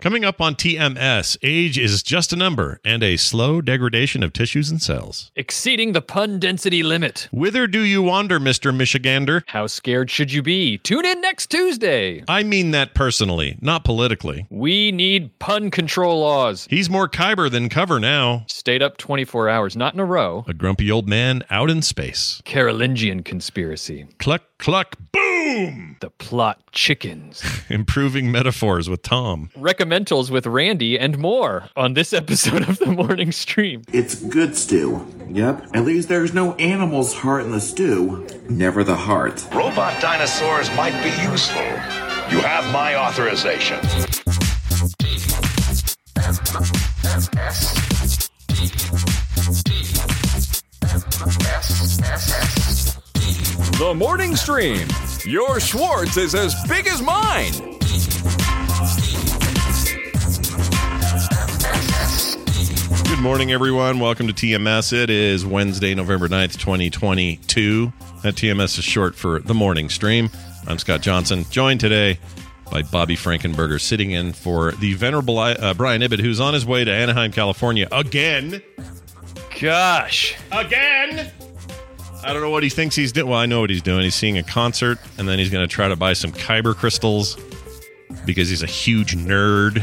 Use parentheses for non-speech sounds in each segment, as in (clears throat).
Coming up on TMS, age is just a number and a slow degradation of tissues and cells. Exceeding the pun density limit. Whither do you wander, Mr. Michigander? How scared should you be? Tune in next Tuesday. I mean that personally, not politically. We need pun control laws. He's more Kyber than cover now. Stayed up 24 hours, not in a row. A grumpy old man out in space. Carolingian conspiracy. Cluck, cluck, boom! The plot chickens. Improving metaphors with Tom. Recommendals with Randy and more on this episode of the morning stream. It's good stew. Yep. At least there's no animal's heart in the stew. Never the heart. Robot dinosaurs might be useful. You have my authorization. The morning stream. Your Schwartz is as big as mine. Good morning, everyone. Welcome to TMS. It is Wednesday, November 9th, 2022. That TMS is short for the morning stream. I'm Scott Johnson, joined today by Bobby Frankenberger, sitting in for the venerable uh, Brian Ibbott, who's on his way to Anaheim, California again. Gosh. Again! I don't know what he thinks he's doing. Well, I know what he's doing. He's seeing a concert, and then he's going to try to buy some Kyber crystals because he's a huge nerd.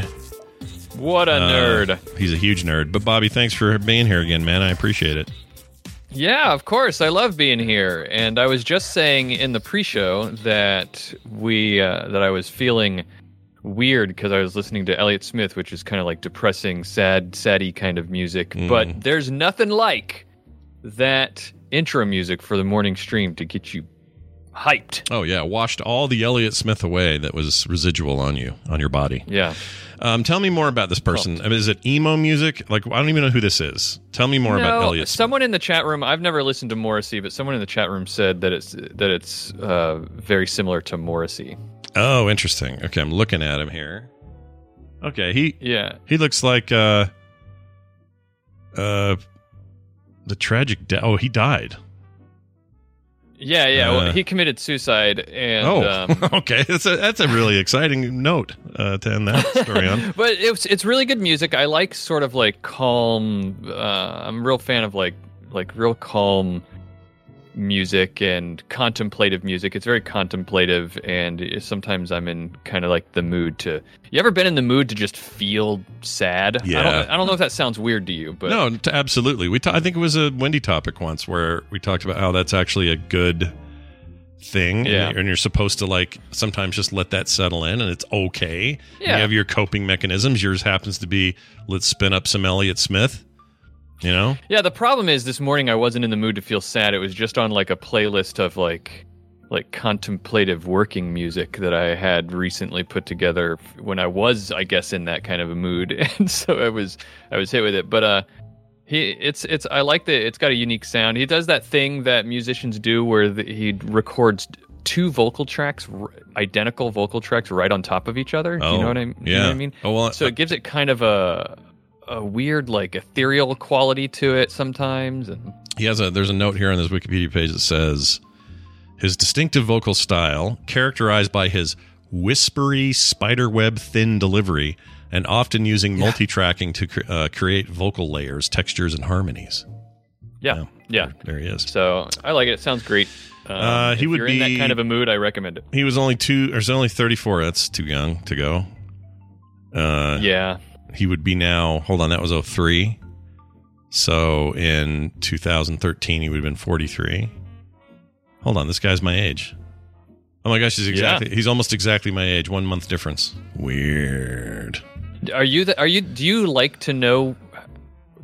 What a Uh, nerd. He's a huge nerd. But Bobby, thanks for being here again, man. I appreciate it. Yeah, of course. I love being here. And I was just saying in the pre-show that we uh, that I was feeling weird because I was listening to Elliott Smith, which is kind of like depressing, sad, saddy kind of music. Mm. But there's nothing like that intro music for the morning stream to get you hyped. Oh yeah, washed all the Elliott Smith away that was residual on you, on your body. Yeah. Um, tell me more about this person. I mean, is it emo music? Like I don't even know who this is. Tell me more about No, Elliott. Smith. Someone in the chat room. I've never listened to Morrissey, but someone in the chat room said that it's that it's uh, very similar to Morrissey. Oh, interesting. Okay, I'm looking at him here. Okay, he Yeah. he looks like uh uh the tragic death. Oh, he died. Yeah, yeah. Uh, well, he committed suicide, and oh, um, (laughs) okay. That's a that's a really exciting note uh, to end that story on. (laughs) but it's it's really good music. I like sort of like calm. Uh, I'm a real fan of like like real calm music and contemplative music. It's very contemplative, and sometimes I'm in kind of like the mood to. You ever been in the mood to just feel sad? I Yeah. don't, I don't know if that sounds weird to you, but no, t- absolutely. We ta- I think it was a Wendy topic once where we talked about how that's actually a good thing. Yeah. And, and you're supposed to like sometimes just let that settle in and it's okay. Yeah. You have your coping mechanisms. Yours happens to be let's spin up some Elliott Smith. You know? Yeah, the problem is this morning I wasn't in the mood to feel sad. It was just on like a playlist of like like contemplative working music that I had recently put together when I was I guess in that kind of a mood. (laughs) And so I was I was hit with it. But uh he it's it's I like that it's got a unique sound. He does that thing that musicians do where the, he records two vocal tracks r- identical vocal tracks right on top of each other. Do you Oh, know what I, you know yeah. what I mean? Oh, well, so it gives it kind of a a weird like ethereal quality to it sometimes and He has a there's a note here on this Wikipedia page that says his distinctive vocal style, characterized by his whispery spiderweb thin delivery and often using multi-tracking to uh, create vocal layers, textures, and harmonies. yeah yeah There he is. so i like it it sounds great um, Uh, he if would you're in that kind of a mood i recommend it He was only two, or only 34. That's too young to go. Uh, yeah He would be now, hold on, that was 03. So in 2013, he would have been 43. Hold on, this guy's my age. Oh my gosh, he's exactly he's almost exactly my age. One month difference. Weird. Are you the, are you do you like to know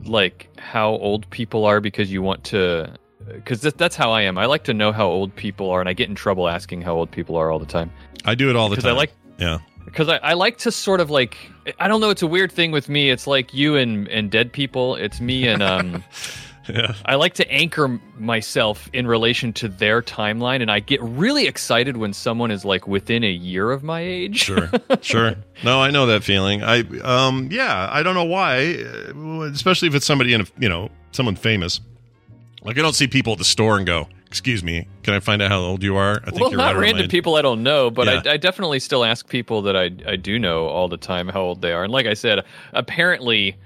like how old people are because you want to because that's how I am. I like to know how old people are, and I get in trouble asking how old people are all the time. I do it all the time. I like yeah. Because I, I like to sort of like I don't know. It's a weird thing with me. It's like you and and dead people. It's me and um. (laughs) Yeah. I like to anchor myself in relation to their timeline, and I get really excited when someone is like within a year of my age. Sure, (laughs) sure. No, I know that feeling. I, um, yeah, I don't know why, uh, especially if it's somebody in, a, you know, someone famous. Like I don't see people at the store and go, "Excuse me, can I find out how old you are?" I think well, you're not right random people I don't know, but Yeah. I, I definitely still ask people that I I do know all the time how old they are. And like I said, apparently,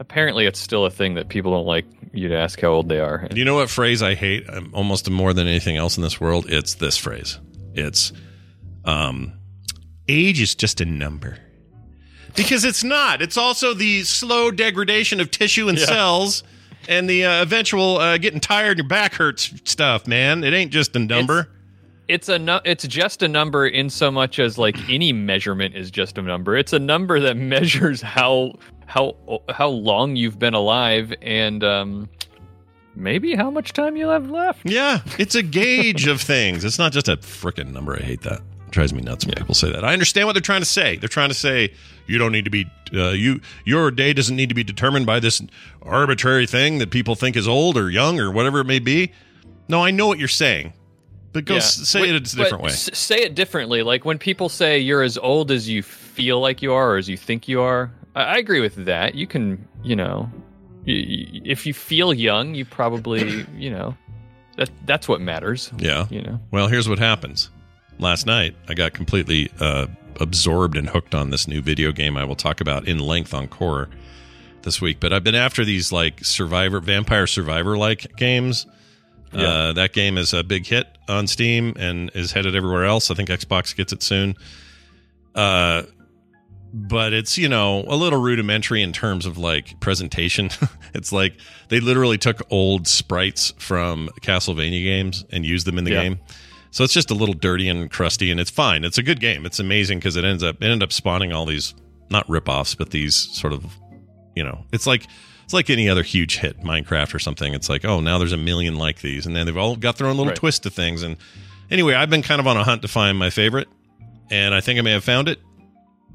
apparently it's still a thing that people don't like you to ask how old they are. You know what phrase I hate um, almost more than anything else in this world? It's this phrase. It's, um, age is just a number. Because it's not. It's also the slow degradation of tissue and Yeah. cells and the uh, eventual uh, getting tired and your back hurts stuff, man. It ain't just a number. It's a nu- it's just a number in so much as like any measurement is just a number. It's a number that (laughs) measures how how how long you've been alive and um maybe how much time you have left. Yeah, it's a gauge of things. It's not just a freaking number. I hate that. Drives me nuts when people say that. I understand what they're trying to say. They're trying to say you don't need to be uh, you your day doesn't need to be determined by this arbitrary thing that people think is old or young or whatever it may be. No, I know what you're saying, but go Yeah. say Wait, it a different way. s- say it differently. Like when people say you're as old as you feel like you are or as you think you are. I, I agree with that. You can, you know, y- y- if you feel young, you probably, you know, that that's what matters. Yeah. You know. Well, here's what happens. Last night, I got completely uh, absorbed and hooked on this new video game I will talk about in length on Core this week. But I've been after these like Survivor, Vampire Survivor like games. Uh, that game is a big hit on Steam and is headed everywhere else. I think Xbox gets it soon. Uh, but it's you know a little rudimentary in terms of like presentation. (laughs) it's like they literally took old sprites from Castlevania games and used them in the Yeah. game. So it's just a little dirty and crusty, and it's fine. It's a good game. It's amazing because it ends up it ended up spawning all these not rip-offs, but these sort of you know it's like it's like any other huge hit minecraft or something. It's like oh now there's a million like these and then they've all got their own little Right. twist to things. And anyway i've been kind of on a hunt to find my favorite and i think i may have found it.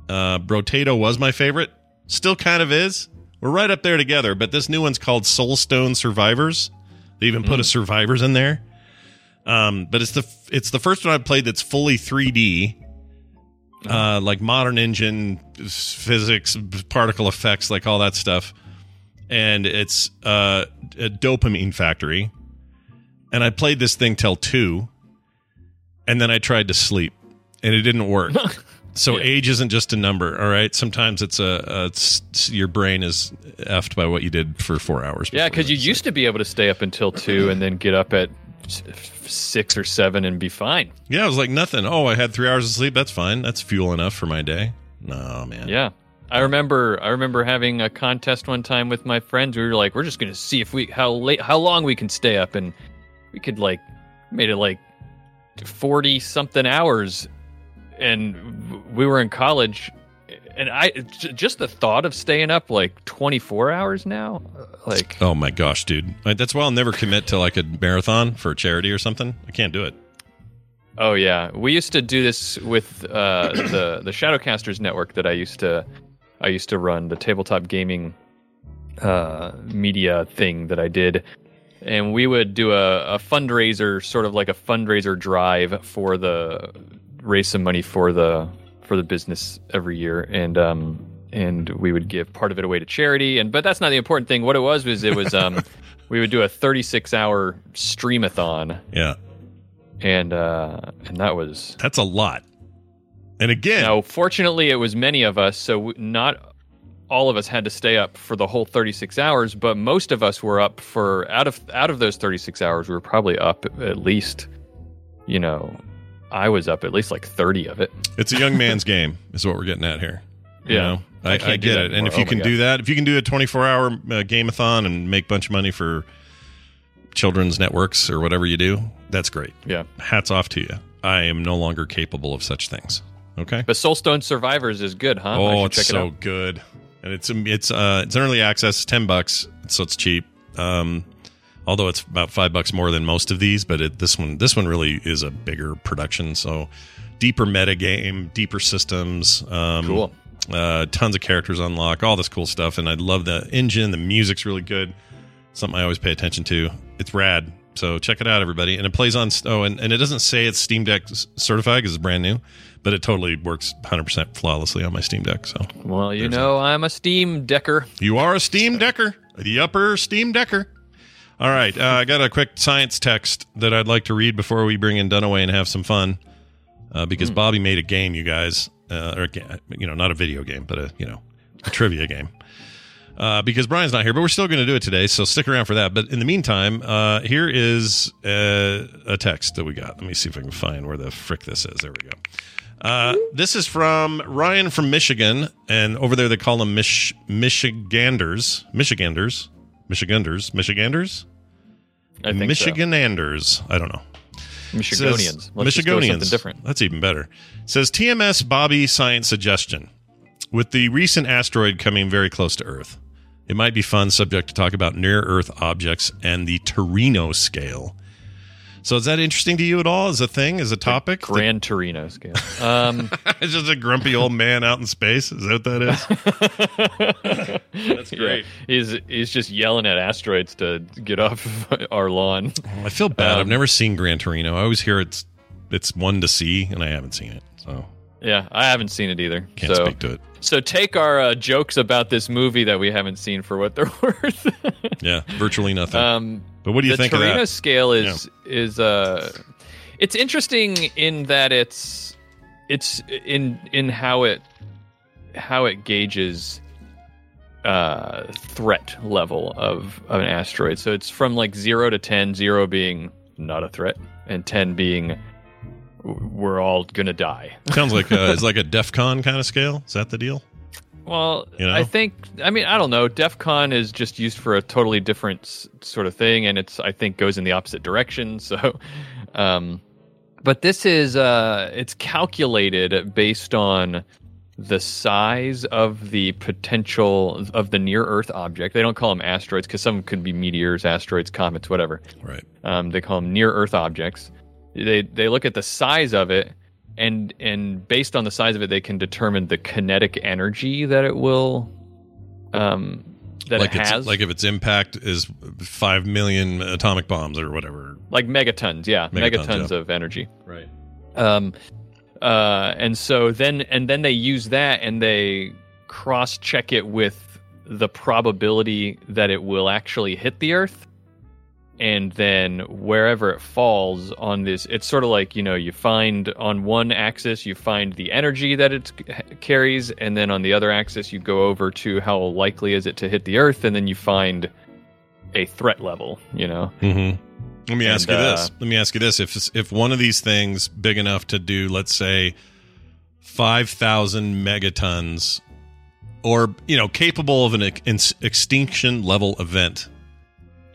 Uh brotato was my favorite. Still kind of is. We're right up there together but this new one's called soulstone survivors. They even put a survivors in there um but it's the it's the first one i've played that's fully 3d uh, like modern engine physics, particle effects, like all that stuff. And it's uh, a dopamine factory. And I played this thing till two, and then I tried to sleep, and it didn't work. (laughs) so age isn't just a number, all right. Sometimes it's a, a it's, your brain is effed by what you did for four hours. Yeah, because you used to be able to stay up until two and then get up at six or seven and be fine. Yeah, it was like nothing. Oh, I had three hours of sleep. That's fine. That's fuel enough for my day. No, man. Yeah. I remember I remember having a contest one time with my friends. We were like, we're just gonna see if we how late how long we can stay up and we could like made it like forty something hours and we were in college and I j- just the thought of staying up like twenty four hours now like Oh my gosh, dude. That's why I'll never commit to like a marathon for charity or something. I can't do it. Oh yeah, we used to do this with uh, (coughs) the the Shadowcasters network that I used to I used to run the tabletop gaming uh, media thing that I did, and we would do a, a fundraiser, sort of like a fundraiser drive for the raise some money for the for the business every year, and um and we would give part of it away to charity, and but that's not the important thing. What it was was it was um (laughs) we would do a 36 hour streamathon Yeah. and uh, and that was That's a lot. And again, now. Fortunately, it was many of us, so not all of us had to stay up for the whole 36 hours, but most of us were up for out of out of those 36 hours, we were probably up at least, you know, I was up at least like 30 of it. it's a young man's game, is what we're getting at here. You Yeah. know? I, I I, get it. And if you Oh can God. do that, if you can do a 24 hour uh, gameathon and make a bunch of money for children's networks or whatever you do, that's great. Yeah. Hats off to you. I am no longer capable of such things. Okay. But Soulstone Survivors is good, huh? I oh, it's so it out. good, and it's it's uh it's early access, ten bucks, so it's cheap. Um, although it's about five bucks more than most of these, but it, this one this one really is a bigger production, so deeper meta game, deeper systems. Um, Cool. Uh, tons of characters unlock, all this cool stuff, and I love the engine. The music's really good. Something I always pay attention to. It's rad. So check it out, everybody. And it plays on. Oh, and, and it doesn't say it's Steam Deck certified because it's brand new, but it totally works 100% flawlessly on my Steam Deck. So Well, you know, I'm a Steam Decker. you are a Steam Decker, the upper Steam Decker. All right, uh, I got a quick science text that I'd like to read before we bring in Dunaway and have some fun, uh, because Bobby made a game, you guys, uh, or you know, not a video game, but a you know, a trivia game. Uh, because Brian's not here, but we're still going to do it today, so stick around for that. But in the meantime, uh, here is uh, a text that we got. Let me see if I can find where the frick this is. There we go. Uh, this is from Ryan from Michigan, and over there they call them Mich- Michiganders, Michiganders, Michiganders, Michiganders, I think Michigananders. I don't know. so. Michigonians. Says- Let's just go Michigonians. something different. That's even better. Says TMS Bobby science suggestion. With the recent asteroid coming very close to Earth, it might be fun subject to talk about near Earth objects and the Torino scale. So is that interesting to you at all as a thing, as a topic? Gran Torino scale. Um, (laughs) it's just a grumpy old man out in space. Is that what that is? (laughs) That's great. Yeah. He's he's just yelling at asteroids to get off (laughs) our lawn. I feel bad. Um, I've never seen Gran Torino. I always hear it's it's one to see, and I haven't seen it. So Yeah, I haven't seen it either. can't so, speak to it. So take our uh, jokes about this movie that we haven't seen for what they're (laughs) worth. Yeah, virtually nothing. um, but what do you think Torino of that? scale is is uh, it's interesting in that it's it's in in how it how it gauges uh threat level of, of an asteroid. So it's from like zero to 10, zero being not a threat, and ten being we're all gonna die. Sounds like uh, (laughs) it's like a DEF CON kind of scale. Is that the deal? Well, You know? I think I mean I don't know. DEF CON is just used for a totally different s- sort of thing, and it's I think goes in the opposite direction. (laughs) So, um, but this is uh, it's calculated based on the size of the potential of the near Earth object. They don't call them asteroids because some could be meteors, asteroids, comets, whatever. Right. Um, they call them near Earth objects. They they look at the size of it, and and based on the size of it, they can determine the kinetic energy that it will, um, that like it has, like if its impact is five million atomic bombs or whatever. like megatons. Yeah, Megatons, megatons, yeah. of energy. Right. Um, uh, and so then and then they use that and they cross check it with the probability that it will actually hit the Earth. And then wherever it falls on this, it's sort of like you know you find on one axis you find the energy that it carries, and then on the other axis you go over to how likely is it to hit the Earth, and then you find a threat level. You know, Mm-hmm. Let me And, ask you this. uh, Let me ask you this: if if one of these things big enough to do, let's say, five thousand megatons, or you know, capable of an ex- extinction level event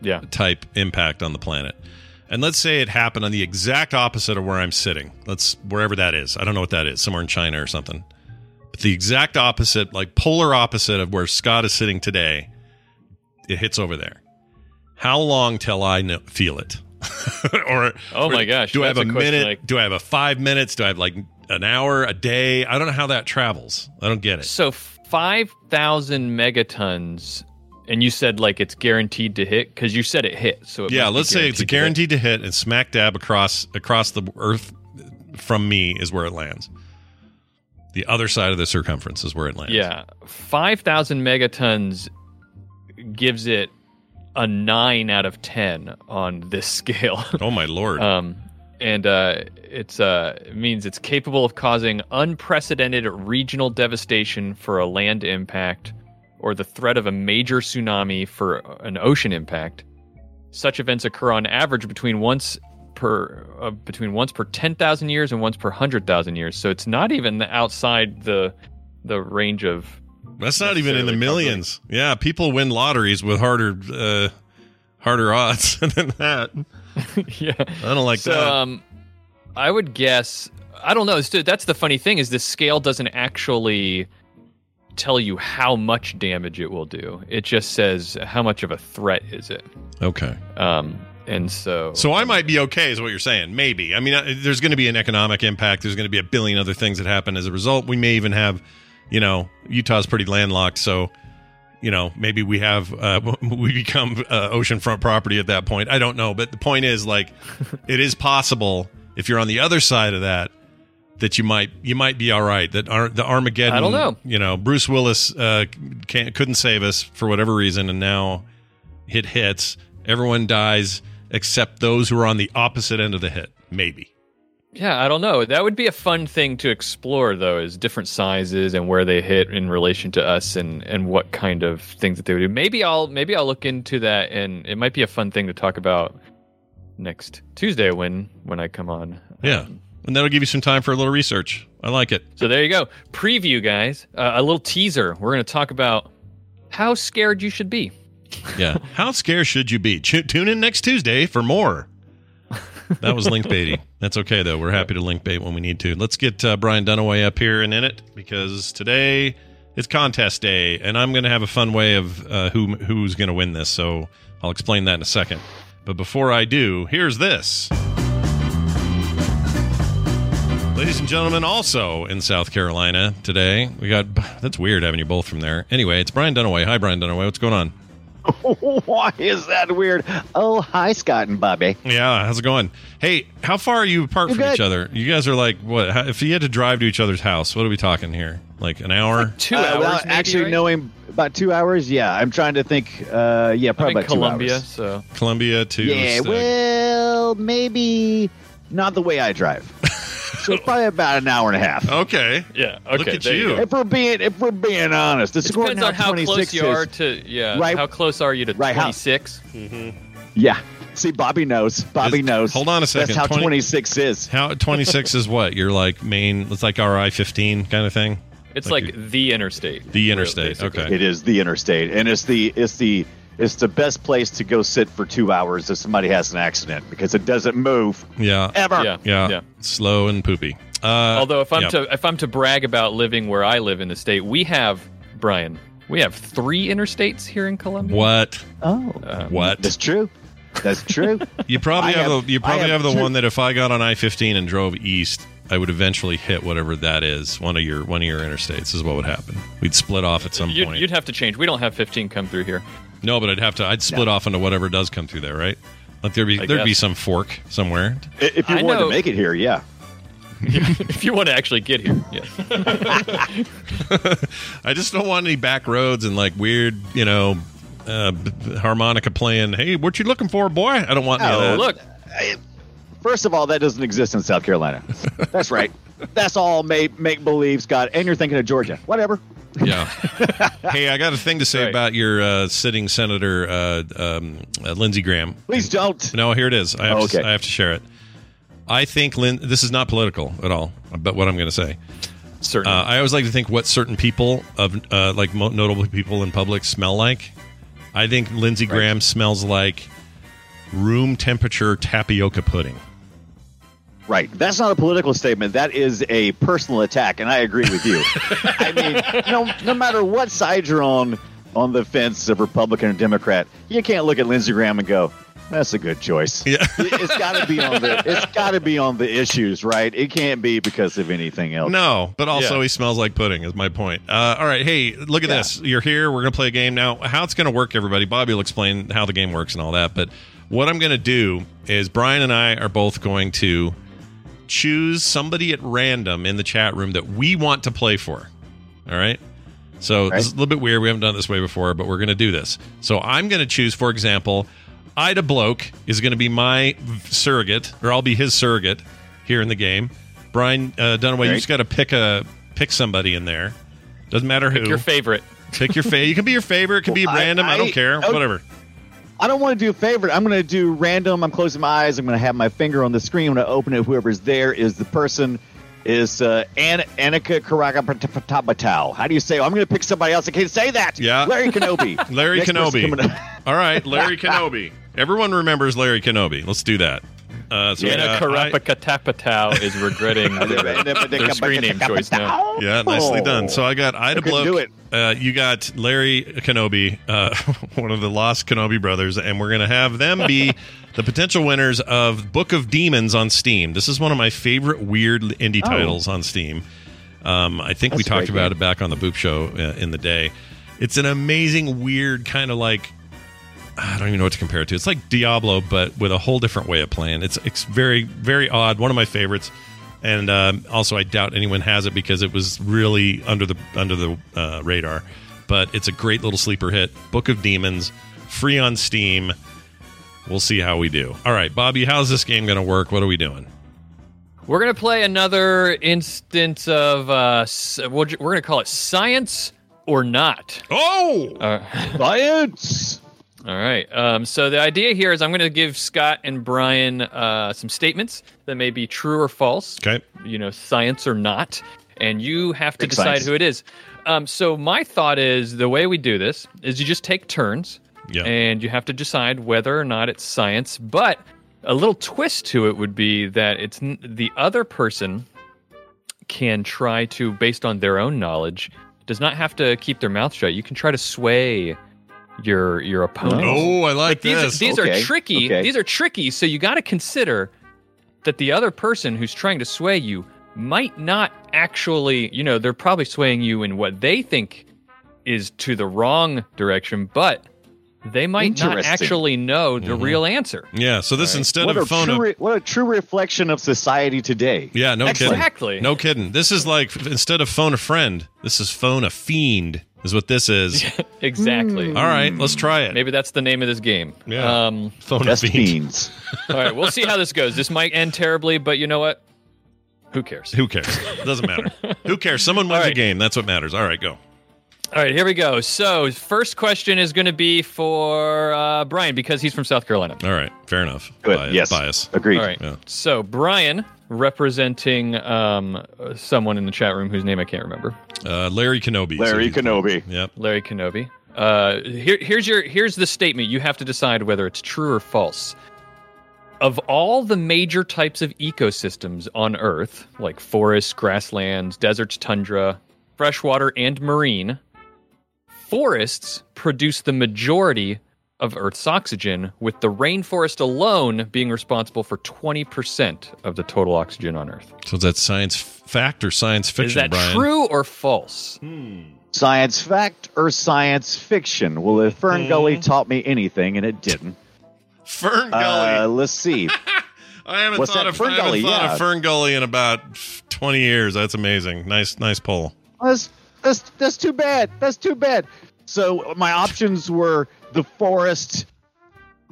yeah, type impact on the planet, and let's say it happened on the exact opposite of where I'm sitting. Let's wherever that is. I don't know what that is. Somewhere in China or something. But the exact opposite, like polar opposite of where Scott is sitting today, it hits over there. How long till I know, feel it? (laughs) or Oh my gosh, do I have a, a minute? like- do I have a five minutes? Do I have like an hour, a day? I don't know how that travels. I don't get it. So five thousand megatons, and you said like it's guaranteed to hit because you said it hit. So it yeah, let's say it's a to hit. guaranteed to hit, and smack dab across across the Earth from me is where it lands. The other side of the circumference is where it lands. Yeah, five thousand megatons gives it a nine out of ten on this (laughs) scale. Oh my lord. um, and uh, it's uh, it means it's capable of causing unprecedented regional devastation for a land impact or the threat of a major tsunami for an ocean impact. Such events occur on average between once per uh, between once per ten thousand years and once per hundred thousand years. So it's not even outside the the range of That's not even in the millions. Yeah, people win lotteries with harder uh, harder odds (laughs) than that. (laughs) yeah. I don't like so, that. um, I would guess. I don't know. That's the funny thing is the scale doesn't actually tell you how much damage it will do. It just says how much of a threat is it. Okay. Um, and so So I might be okay, is what you're saying. Maybe. I mean, there's going to be an economic impact. There's going to be a billion other things that happen as a result. We may even have, you know, Utah's pretty landlocked, so you know maybe we have uh, (laughs) we become uh, oceanfront property at that point. I don't know, but the point is, like, (laughs) it is possible if you're on the other side of that that you might you might be all right. That Ar- the Armageddon. I don't know. You know, Bruce Willis uh, can't, couldn't save us for whatever reason, and now hit hits. Everyone dies except those who are on the opposite end of the hit. Maybe. Yeah, I don't know. That would be a fun thing to explore, though, is different sizes and where they hit in relation to us, and and what kind of things that they would do. Maybe I'll maybe I'll look into that, and it might be a fun thing to talk about next Tuesday when when I come on. Yeah. And that'll give you some time for a little research. I like it. So there you go. Preview, guys. Uh, a little teaser. We're going to talk about how scared you should be. Yeah. (laughs) How scared should you be? Tu- tune in next Tuesday for more. That was link baiting. That's okay though. We're happy to link bait when we need to. Let's get uh, Brian Dunaway up here and in it because today it's contest day, and I'm going to have a fun way of uh, who who's going to win this. So I'll explain that in a second. But before I do, here's this. Ladies and gentlemen, also in South Carolina today, we got that's weird having you both from there. Anyway, it's Brian Dunaway. Hi, Brian Dunaway. What's going on? (laughs) Why is that weird? Oh, hi, Scott and Bobby. Yeah, how's it going? Hey, how far are you apart You're from each other? You guys are like what? How, if you had to drive to each other's house, what are we talking here? Like an hour? Two Uh, hours, without maybe, actually right? knowing about two hours. Yeah, I'm trying to think. Uh, yeah, probably in about Columbia, two hours. so Columbia to Yeah, Stag- well, maybe not the way I drive. (laughs) so probably about an hour and a half. Okay. yeah. Okay, Look at there you. go. If we're being if we're being honest, it's It depends on how close you are to yeah. Right. How close are you to Right, how- 26? Mm-hmm. Yeah. See, Bobby knows. Bobby Is- knows. hold on a second, That's how 20 26 is. How 26 is what? You're like main, it's like RI 15 kind of thing? It's Like like, the interstate. The interstate, basically. okay. It is the interstate, and it's the it's the it's the best place to go sit for two hours if somebody has an accident because it doesn't move Yeah. ever. Yeah. Yeah. Yeah. Slow and poopy. Uh, Although if I'm yeah. to if I'm to brag about living where I live in the state, we have Brian. We have three interstates here in Columbia. What? Oh, What? that's true. That's true. (laughs) You probably have, have- the you I probably have, have the two- one that if I got on I fifteen and drove east, I would eventually hit whatever that is. One of your one of your interstates is what would happen. We'd split off at some You'd, point. you'd have to change. We don't have 15 come through here. No, but I'd have to. I'd split off into whatever does come through there, right? Like there'd be I there'd be some fork somewhere. If you I wanted know- to make it here, yeah. (laughs) if you want to actually get here, yeah. (laughs) I just don't want any back roads and like weird, you know, uh, b- b- harmonica playing. Hey, what you looking for, boy? I don't want any of Oh, that. Look, First of all, that doesn't exist in South Carolina. That's right. (laughs) That's all make make believe, Scott. And you're thinking of Georgia. Whatever. Yeah. (laughs) hey, I got a thing to say Right. about your uh, sitting senator, uh, um, uh, Lindsey Graham. Please don't. No, here it is. I have, Oh, to, okay. I have to share it. I think Lin. This is not political at all, but what I'm going to say. certainly. Uh, I always like to think what certain people of uh, like mo- notable people in public smell like. I think Lindsey Graham smells like room temperature tapioca pudding. Right. That's not a political statement. That is a personal attack, and I agree with you. (laughs) I mean, no, no matter what side you're on on the fence of Republican or Democrat, you can't look at Lindsey Graham and go, "That's a good choice." Yeah. it's got to be on the it's got to be on the issues, right? It can't be because of anything else. No, but also Yeah. he smells like pudding. Is my point. Uh, all right, hey, look at Yeah. this. You're here. We're gonna play a game now. How it's gonna work, everybody? Bobby will explain how the game works and all that. But what I'm gonna do is Brian and I are both going to choose somebody at random in the chat room that we want to play for. All right. So this is a little bit weird. We haven't done it this way before, but we're going to do this. So I'm going to choose, for example, Ida Bloke is going to be my surrogate, or I'll be his surrogate here in the game. Brian uh, Dunaway, you just got to pick a pick somebody in there. Doesn't matter who. Pick your favorite. pick your favorite. You can be your favorite. It can be Well, I- random. I, don't I- care. oh. Whatever. I don't want to do a favorite. I'm going to do random. I'm closing my eyes. I'm going to have my finger on the screen. I'm going to open it. Whoever's there is the person. Is uh, An- Annika Karakapatabatow. How do you say? I'm going to pick somebody else. I can't say that. Yeah. Larry Kenobi. (laughs) Larry Next Kenobi. All right, Larry Kenobi. (laughs) Everyone remembers Larry Kenobi. Let's do that. Uh, so Anna I- Karapakatapatow is regretting (laughs) their, their screen name choice now. Yeah, nicely done. So I got Ida couldn't Bloke. do it. Uh, you got Larry Kenobi, uh, (laughs) one of the lost Kenobi brothers, and we're going to have them be (laughs) the potential winners of Book of Demons on Steam. This is one of my favorite weird indie Oh. titles on Steam. Um, I think we That's a talked about game. it back on the Boop Show uh, in the day. It's an amazing, weird kind of like I don't even know what to compare it to. It's like Diablo, but with a whole different way of playing. It's it's very very odd. One of my favorites, and um, also I doubt anyone has it because it was really under the under the uh, radar. But it's a great little sleeper hit. Book of Demons, free on Steam. We'll see how we do. All right, Bobby, how's this game going to work? What are we doing? We're gonna play another instance of uh, we're we're gonna call it science or not. Oh, Uh, (laughs) Science. All right. Um, so the idea here is I'm going to give Scott and Brian uh, some statements that may be true or false. okay. You know, science or not, and you have to Big decide science. who it is. Um, so my thought is the way we do this is you just take turns, Yeah. and you have to decide whether or not it's science. But a little twist to it would be that it's n- the other person can try to, based on their own knowledge, does not have to keep their mouth shut. You can try to sway your your opponent. Oh, I like, these this. are, these Okay, are tricky. okay. These are tricky. So you got to consider that the other person who's trying to sway you might not actually, you know, they're probably swaying you in what they think is to the wrong direction, but they might not actually know the Mm-hmm. real answer. yeah. So this instead What a, of phone. true re- what a true reflection of society today. Yeah, no kidding. Exactly. No kidding. This is like instead of phone a friend, this is phone a fiend. Is what this is. (laughs) Exactly. All right, let's try it. Maybe that's the name of this game. Yeah. Um, phone a Best fiend. fiends. (laughs) all right, we'll see how this goes. This might end terribly, but you know what? Who cares? Who cares? Doesn't matter. (laughs) Who cares? Someone wins All the right. game. That's what matters. All right, go. All right, here we go. So, first question is going to be for uh, Brian because he's from South Carolina. All right, fair enough. Good. Bias. yes. Bias. Agreed. All right. Yeah. So, Brian, representing um, someone in the chat room whose name I can't remember, Uh, Larry Kenobi. Larry he's- Kenobi. Yep. Larry Kenobi. Uh, here, here's your here's the statement. You have to decide whether it's true or false. Of all the major types of ecosystems on Earth, like forests, grasslands, deserts, tundra, freshwater, and marine, forests produce the majority of Earth's oxygen, with the rainforest alone being responsible for 20% of the total oxygen on Earth. So is that science fact or science fiction, Is that Brian? true or false? Science fact or science fiction? Well, if Fern Gully Hmm. taught me anything, and it didn't. Fern Uh, Gully. let's see. (laughs) I haven't what's thought of Fern I haven't Gully, thought yeah. of Fern Gully in about twenty years. That's amazing. Nice, nice poll. That's that's that's too bad. That's too bad. So my options were the forest,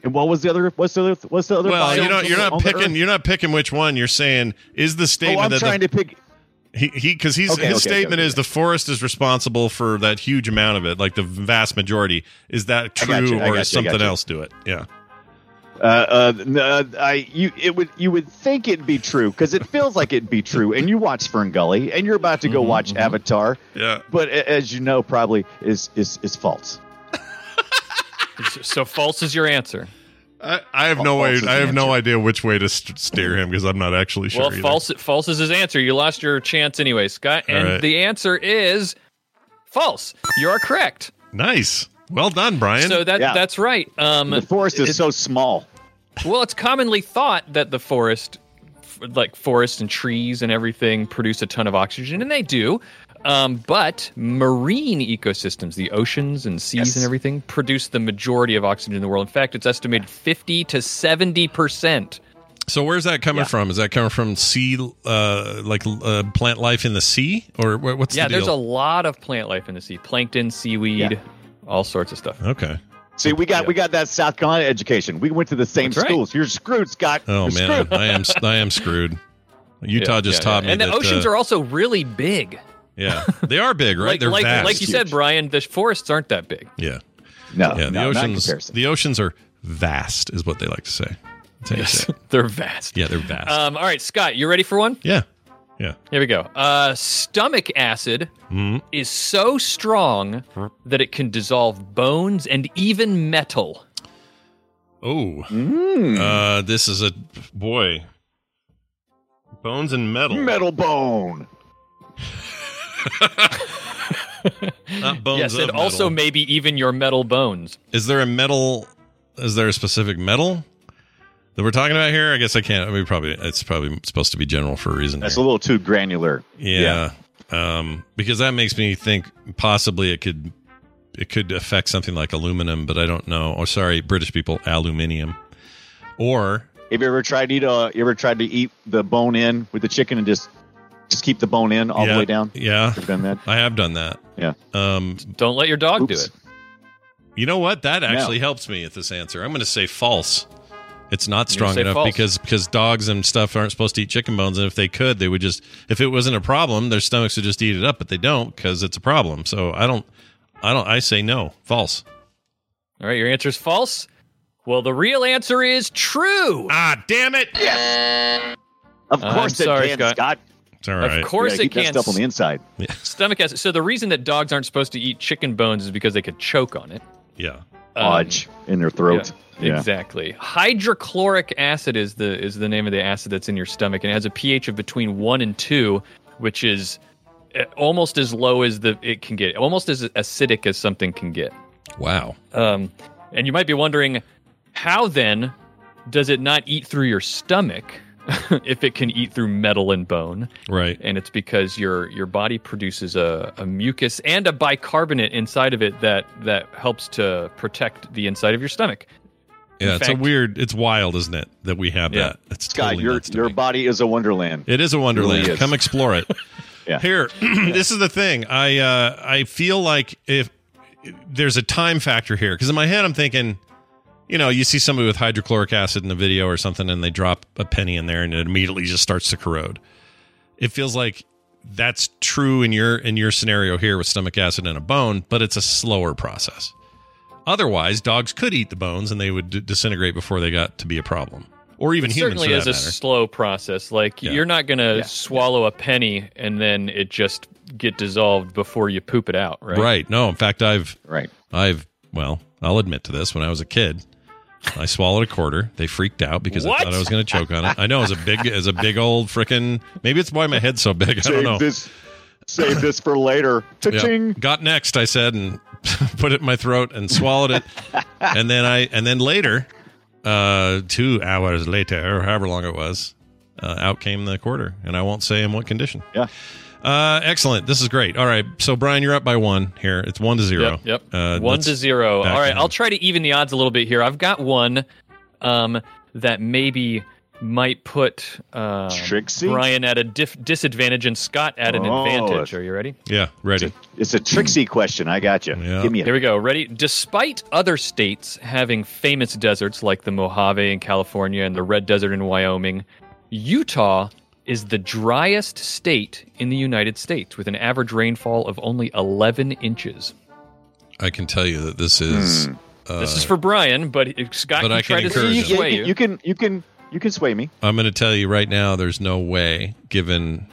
and what was the other? What's the other? What's the other? Well, you know, you're not picking. You're not picking which one. You're saying is the statement. Oh, statement I'm that trying the, to pick. he he because he's Okay, his okay, statement okay. is the forest is responsible for that huge amount of it, like the vast majority. Is that true, you, or you, is something else do it? Yeah. Uh, uh, uh, I you it would you would think it'd be true because it feels like it'd be true, and you watch Fern Gully, and you're about to go Mm-hmm, watch Avatar, Yeah. but as you know, probably is is is false. So, false is your answer. I, I have no way. I the have no idea which way to st- steer him because I'm not actually sure. well, either. false. False is his answer. You lost your chance anyway, Scott. And right. the answer is false. You are correct. Nice. Well done, Brian. So that Yeah. that's right. Um, The forest is it- so small. well, it's commonly thought that the forest, like forests and trees and everything, produce a ton of oxygen, and they do. Um, but marine ecosystems, the oceans and seas Yes. and everything, produce the majority of oxygen in the world. In fact, it's estimated fifty to seventy percent. So where's that coming Yeah. from? Is that coming from sea, uh, like uh, plant life in the sea, or what's Yeah, the there's a lot of plant life in the sea: plankton, seaweed, Yeah. all sorts of stuff. okay. See, we got we got that South Carolina education. We went to the same That's right. schools. You're screwed, Scott. Oh You're man. I am I am screwed. (laughs) Utah Yeah, just yeah, taught yeah. me And the oceans uh, are also really big. Yeah they are big, right? Like, They're like, vast. like you said, Brian, the forests aren't that big. yeah, No, yeah. The no, oceans, comparison. the oceans are vast, is what they like to say. That's how you say it. (laughs) They're vast. Yeah, they're vast. Um, all right, Scott, you ready for one? yeah, yeah. Here we go. Uh, stomach acid Hmm? is so strong that it can dissolve bones and even metal. Oh, Mm. uh, this is a boy. Bones and metal. Metal bone. Not bones. yes, of and also maybe even your metal bones. Is there a metal? Is there a specific metal that we're talking about here? I guess I can't. I mean, probably it's probably supposed to be general for a reason. That's here. a little too granular. Yeah. Um, because that makes me think possibly it could it could affect something like aluminum, but I don't know. Oh, sorry, British people, aluminium. Or Have you ever tried to eat? Uh, you ever tried to eat the bone in with the chicken and just just keep the bone in all yeah, the way down? Yeah, Have done that? I have done that. Yeah. Um, Don't let your dog do it. you know what? That actually No. helps me at this answer. I'm going to say false. It's not strong enough false. because because dogs and stuff aren't supposed to eat chicken bones, and if they could, they would just if it wasn't a problem, their stomachs would just eat it up, but they don't because it's a problem. So I don't, I don't, I say no, false. All right, your answer is false. Well, the real answer is true. Ah, damn it! Yes. Of I'm course, it sorry, can, Scott. Scott. It's all Of course, You gotta it keep that can. stuff on the inside. Stomach acid. So the reason that dogs aren't supposed to eat chicken bones is because they could choke on it. Yeah. Um, Lodge in their throat. Yeah, Yeah. Exactly. Hydrochloric acid is the is the name of the acid that's in your stomach, and it has a pH of between one and two, which is uh, almost as low as the it can get, almost as acidic as something can get. Wow. Um, and you might be wondering, how then does it not eat through your stomach (laughs) if it can eat through metal and bone? Right. And it's because your your body produces a, a mucus and a bicarbonate inside of it that that helps to protect the inside of your stomach. Yeah, In it's fact- a weird. It's wild, isn't it, that we have Yeah. that? It's Scott, totally your nuts to your me. body is a wonderland. It is a wonderland. really is. Come explore it. (laughs) Yeah. Here, (clears throat) this is the thing. I uh, I feel like if there's a time factor here, because in my head I'm thinking, you know, you see somebody with hydrochloric acid in a video or something, and they drop a penny in there, and it immediately just starts to corrode. It feels like that's true in your in your scenario here with stomach acid and a bone, but it's a slower process. Otherwise, dogs could eat the bones and they would d- disintegrate before they got to be a problem, or even It humans certainly is that a matter. slow process. Like Yeah. you're not gonna Yeah. swallow a penny and then it just get dissolved before you poop it out, right? Right. No, in fact, I've Right. I've well, I'll admit to this. When I was a kid, I swallowed a quarter. They freaked out because What? I thought I was going to choke on it. I know it was a big, as a big old freaking. Maybe it's why my head's so big. I don't know. this. Save this for later. Yeah. Got next, I said, and (laughs) put it in my throat and swallowed it. and then I, and then later, uh, two hours later, or however long it was, uh, out came the quarter, and I won't say in what condition. Yeah. Uh, excellent. This is great. All right. So Brian, you're up by one here. It's one to zero. Yep. Yep. Uh, one to zero. All right. I'll try to even the odds a little bit here. I've got one um, that maybe might put uh, Trixie? Brian at a dif- disadvantage and Scott at an Oh. advantage. Are you ready? Yeah. Ready. It's a tricksy question. I got you. Yeah. Give me Here we go. Ready? Despite other states having famous deserts like the Mojave in California and the Red Desert in Wyoming, Utah is the driest state in the United States with an average rainfall of only 11 inches. I can tell you that this is. Uh, This is for Brian, but if Scott but can I try can to encourage you, you, sway you, you. you can you can you can sway me. I'm going to tell you right now. There's no way, given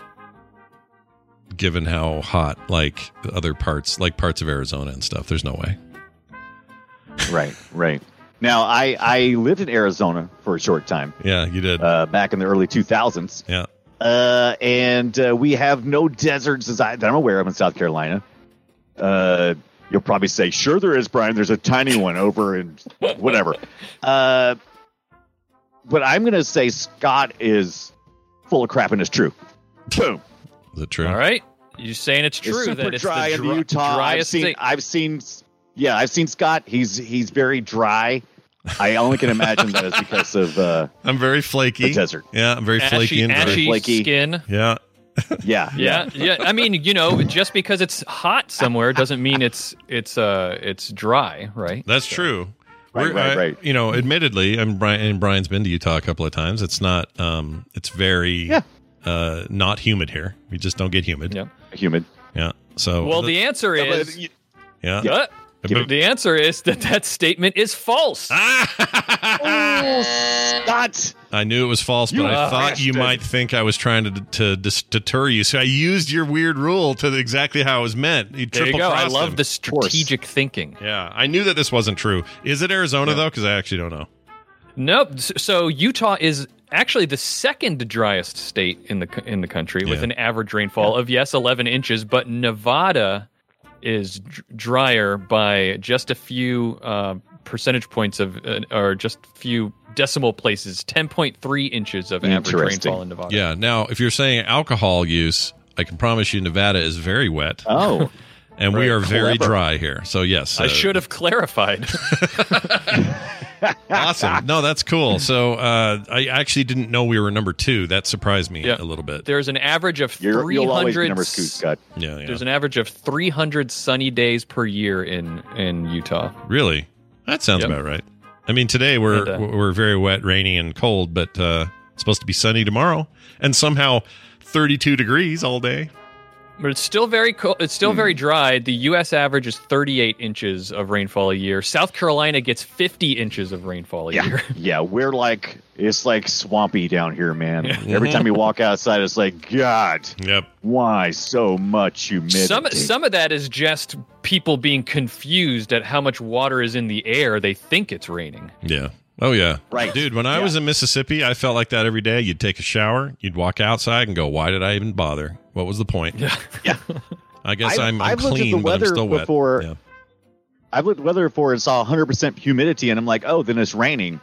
given how hot, like other parts, like parts of Arizona and stuff. There's no way. Right, right. Now I I lived in Arizona for a short time Yeah, you did. uh, back in the early 2000s. yeah. Uh, and uh, we have no deserts as I, that I'm aware of in South Carolina. Uh, you'll probably say, "Sure, there is, Brian. There's a tiny one over in whatever." (laughs) Uh, but I'm going to say Scott is full of crap and it's true. Boom. Is it true? All right. You're saying it's It's true super that it's dry the in dry- Utah. I've seen. I've seen, yeah, I've seen Scott. He's he's very dry. I only can imagine that is because of uh, I'm very flaky. the desert. Yeah, I'm very flaky and dry. ashy Flaky. skin. (laughs) Yeah. Yeah, Yeah, yeah. I mean, you know, just because it's hot somewhere doesn't mean it's it's uh it's dry, right? That's true. Right, We're- right, I- right. You know, admittedly, and Brian and Brian's been to Utah a couple of times. It's not. Um, it's very. Yeah. Uh, not humid here. We just don't get humid. Yeah. humid. Yeah. So. Well, the answer is yeah. Uh, But- the answer is that that statement is false. (laughs) Oh, Scott. I knew it was false, but You I thought crashed you it. might think I was trying to to dis- deter you. So I used your weird rule to the, exactly how it was meant. You there you go. I love him. the strategic thinking. Yeah, I knew that this wasn't true. Is it Arizona Yeah. though? Because I actually don't know. Nope. So Utah is actually the second driest state in the in the country with an average rainfall of yes 11 inches, but Nevada is drier by just a few uh, percentage points of uh, or just few decimal places 10.3 inches of average rainfall in Nevada. Yeah. Now, if you're saying alcohol use, I can promise you Nevada is very wet. Oh, (laughs) and we are very Clever. dry here. So yes, I uh, should have clarified. (laughs) awesome. No, that's cool. So uh, I actually didn't know we were number two. That surprised me Yeah. a little bit. There's an average of 300 you'll always number two, Scott. Yeah, yeah. There's an average of 300 sunny days per year in in Utah. Really? That sounds Yep. about right. I mean, today we're And, uh, we're very wet, rainy, and cold, but uh, it's supposed to be sunny tomorrow, and somehow 32 degrees all day. But it's still very cold. It's still very hmm. dry. The U.S. average is 38 inches of rainfall a year. South Carolina gets 50 inches of rainfall a Yeah, year. (laughs) yeah, we're like it's like swampy down here, man. Yeah. Every time you walk outside, it's like God. Yep. Why so much humidity? Some some of that is just people being confused at how much water is in the air. They think it's raining. Yeah. Oh yeah. Right. Dude, when I Yeah. was in Mississippi, I felt like that every day. You'd take a shower, you'd walk outside and go, "Why did I even bother? What was the point?" Yeah. Yeah. I guess I've- I'm, I'm I've clean, but I'm still wet. before- Yeah. I've looked at weather before and saw 100% humidity, and I'm like, oh, then it's raining.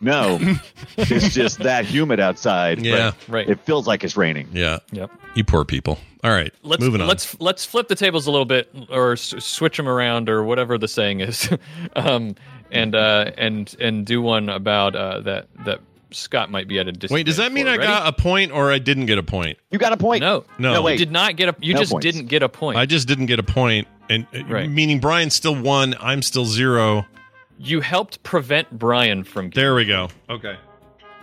No, (laughs) it's just that humid outside. Yeah. Right. It feels like it's raining. Yeah. Yep. You poor people. All right. Let's moving on. let's let's flip the tables a little bit, or s- switch them around, or whatever the saying is, (laughs) um, and uh, and and do one about uh, that that Scott might be at a disadvantage. Wait, does that mean. I got a point or I didn't get a point? You got a point. no? No. No, You did not get a. You No just points. didn't get a point. I just didn't get a point, and uh, Right. meaning Brian still won. I'm still zero. you helped prevent Brian from. There we go. Okay.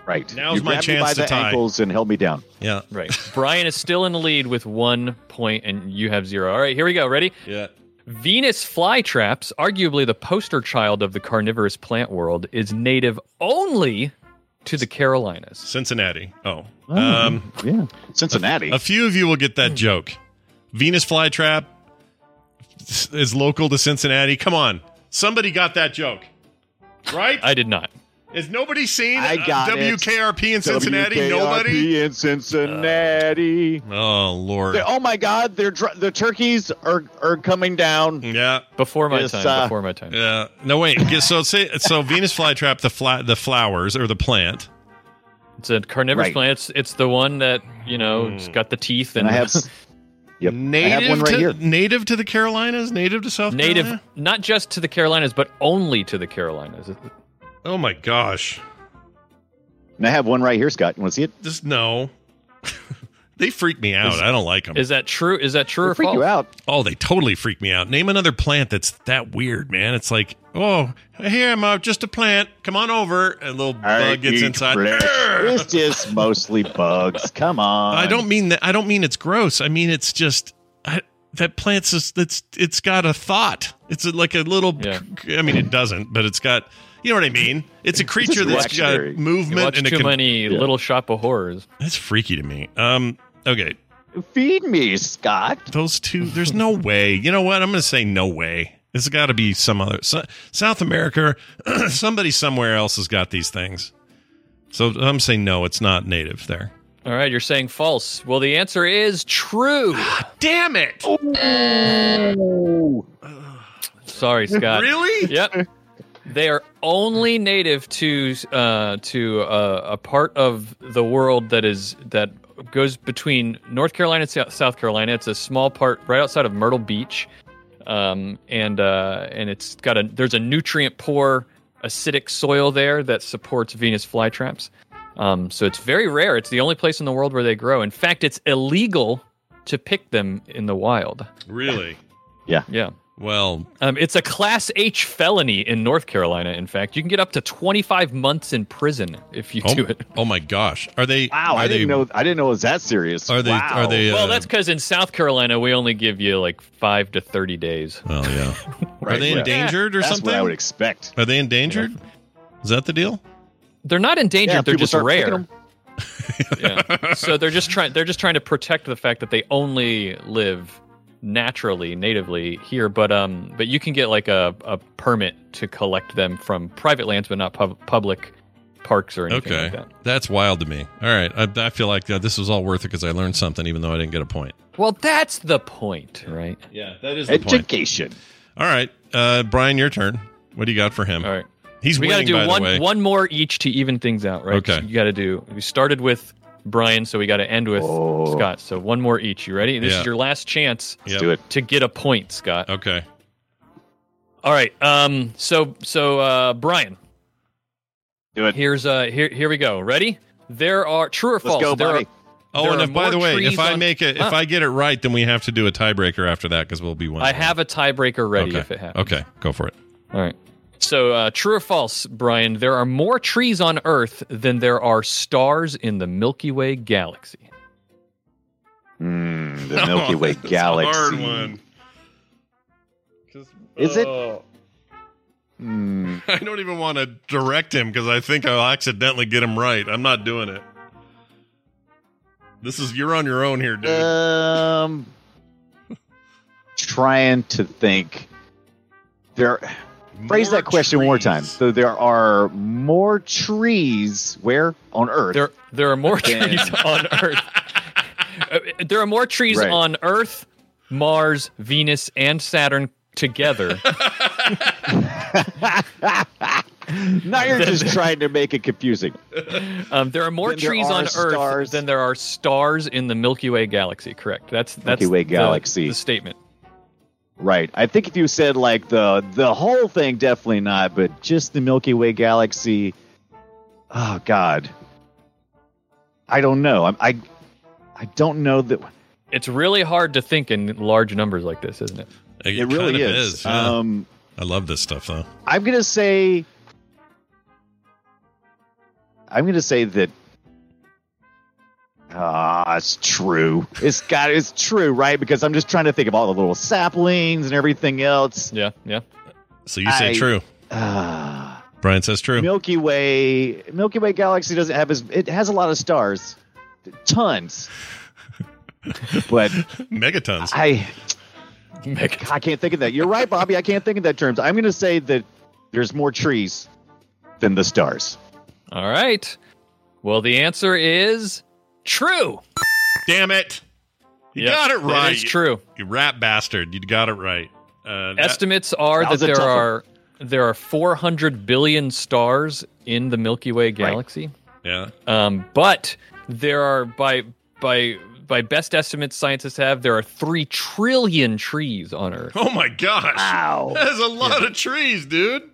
Right. Now's you my grabbed me chance by to the tie. ankles and held me down. Yeah. Right. (laughs) Brian is still in the lead with one point, and you have zero. All right, here we go. Ready? Yeah. Venus flytraps, arguably the poster child of the carnivorous plant world, is native only to the Carolinas. Cincinnati. Oh. Um, Yeah. Cincinnati. a few of you will get that joke. Venus flytrap is local to Cincinnati. Come on. Somebody got that joke. Right? I did not. Is nobody seen I uh, got it. WKRP in Cincinnati? WKRP Nobody? in Cincinnati. Oh, Lord. They- oh my God! They're dr- the turkeys are are coming down. Yeah. Before my Yes, time. uh, before my time. Yeah. No, wait. So say so Venus flytrap, the fla- the flowers or the plant. It's a carnivorous Right. plant. It's, it's the one that you know it's got the teeth and, And I have. (laughs) Yep. Native I have one right to here. native to the Carolinas, native to South native, Carolina? not just to the Carolinas, but only to the Carolinas. Oh my gosh. And I have one right here, Scott. You want to see it? Just no. (laughs) they freak me out. I don't like them. Is that true? Is that true They'll or freak false? you out. Oh, they totally freak me out. Name another plant that's that weird, man. It's like, oh, here I'm uh, just a plant. Come on over. And a little I bug gets eat inside. (laughs) It's just mostly bugs. Come on. I don't mean that. I don't mean it's gross. I mean it's just I, that plant's just it's it's got a thought. It's like a little. Yeah. I mean, it doesn't, but it's got. You know what I mean? It's a creature (laughs) that's got reactionary. Movement and it too can. many Little Shop of Horrors. That's freaky to me. Um. Okay. Feed me, Scott. Those two. There's no (laughs) way. You know what? I'm going to say no way. It's got to be some other so, South America. (clears throat) somebody somewhere else has got these things. So I'm saying no. It's not native there. All right, you're saying false. Well, the answer is true. Damn it! Sorry, Scott. Really? Yep. They are only native to uh, to uh, a part of the world that is that goes between North Carolina and South Carolina. It's a small part right outside of Myrtle Beach, um, and uh, and it's got a there's a nutrient poor acidic soil there that supports Venus flytraps. Um, so it's very rare. It's the only place in the world where they grow. In fact, it's illegal to pick them in the wild. Really? Yeah. Yeah. Well, Um, it's a Class H felony in North Carolina. In fact, you can get up to 25 months in prison if you oh, do it. oh my gosh! Are they? Wow, Are I they, didn't know. I didn't know it was that serious. Are they? Wow. Are they? Uh, Well, that's because in South Carolina we only give you like five to 30 days. Oh yeah. (laughs) right, Are they yeah. endangered or That's something? what I would expect. Are they endangered? Is that the deal? They're not endangered. Yeah, they're just start picking rare. 'em. (laughs) yeah. So they're just trying. They're just trying to protect the fact that they only live naturally, natively here. But um, but you can get like a, a permit to collect them from private lands, but not pub- public parks or anything Okay, like that. that's wild to me. All right, I, I feel like uh, this was all worth it because I learned something, even though I didn't get a point. Well, that's the point, right? Yeah, that is the point. Education. All right, uh, Brian, your turn. What do you got for him? All right. He's we got to winning, do by one the way. one more each to even things out, right? Okay. You got to do. We started with Brian, so we got to end with Scott. So one more each. You ready? This Yeah. is your last chance Yep. Do it. to get a point, Scott. Okay. All right. Um. So so uh, Brian, Do it. here's uh here here we go. Ready? There are true or Let's false. go, there buddy. are Oh, there and if, by the way, if I on- make it, if Huh. I get it right, then we have to do a tiebreaker after that because we'll be one. I have a tiebreaker ready okay. if it happens. Okay, go for it. All right. So, uh, true or false, Brian? There are more trees on Earth than there are stars in the Milky Way galaxy. Mm, the (laughs) Milky Way That's galaxy. A hard one. 'Cause- Is it? oh, Mm, (laughs) I don't even want to direct him because I think I'll accidentally get him right. I'm not doing it. This is you're on your own here, dude. um, (laughs) trying to think. There. Phrase that question one more time. So there are more trees where on Earth? There, there are more Than- trees (laughs) on Earth. Uh, there are more trees Right. on Earth, Mars, Venus, and Saturn together. (laughs) now you're just trying to make it confusing. Um, there are more Than trees are on stars. Earth than there are stars in the Milky Way galaxy. Correct. That's that's Milky Way the- galaxy. The, statement. Right. I think if you said like the the whole thing, definitely not, but just the Milky Way galaxy. Oh God. I don't know. I'm, I I don't know that. It's really hard to think in large numbers like this, isn't it? It, It really kind of is. yeah. Um, I love this stuff though. I'm gonna say. I'm gonna say that. Ah, it's true. It's got. It's true, right? Because I'm just trying to think of all the little saplings and everything else. Yeah, yeah. So you say I- true. Ah, Brian says true. Milky Way. Milky Way galaxy doesn't have as. It has a lot of stars, tons. (laughs) but Megatons. I. Mega- I can't think of that. You're right, Bobby. I can't think of that terms. I'm going to say that there's more trees than the stars. All right. Well, the answer is true. Damn it! You Yep, got it right. That is true. You rat bastard. You got it right. Uh, that- Estimates are that that, there tough one. are there are 400 billion stars in the Milky Way galaxy. yeah. Um, but there are by by by best estimates scientists have there are three trillion trees on Earth. Oh my gosh. Wow. That's a lot of trees, dude.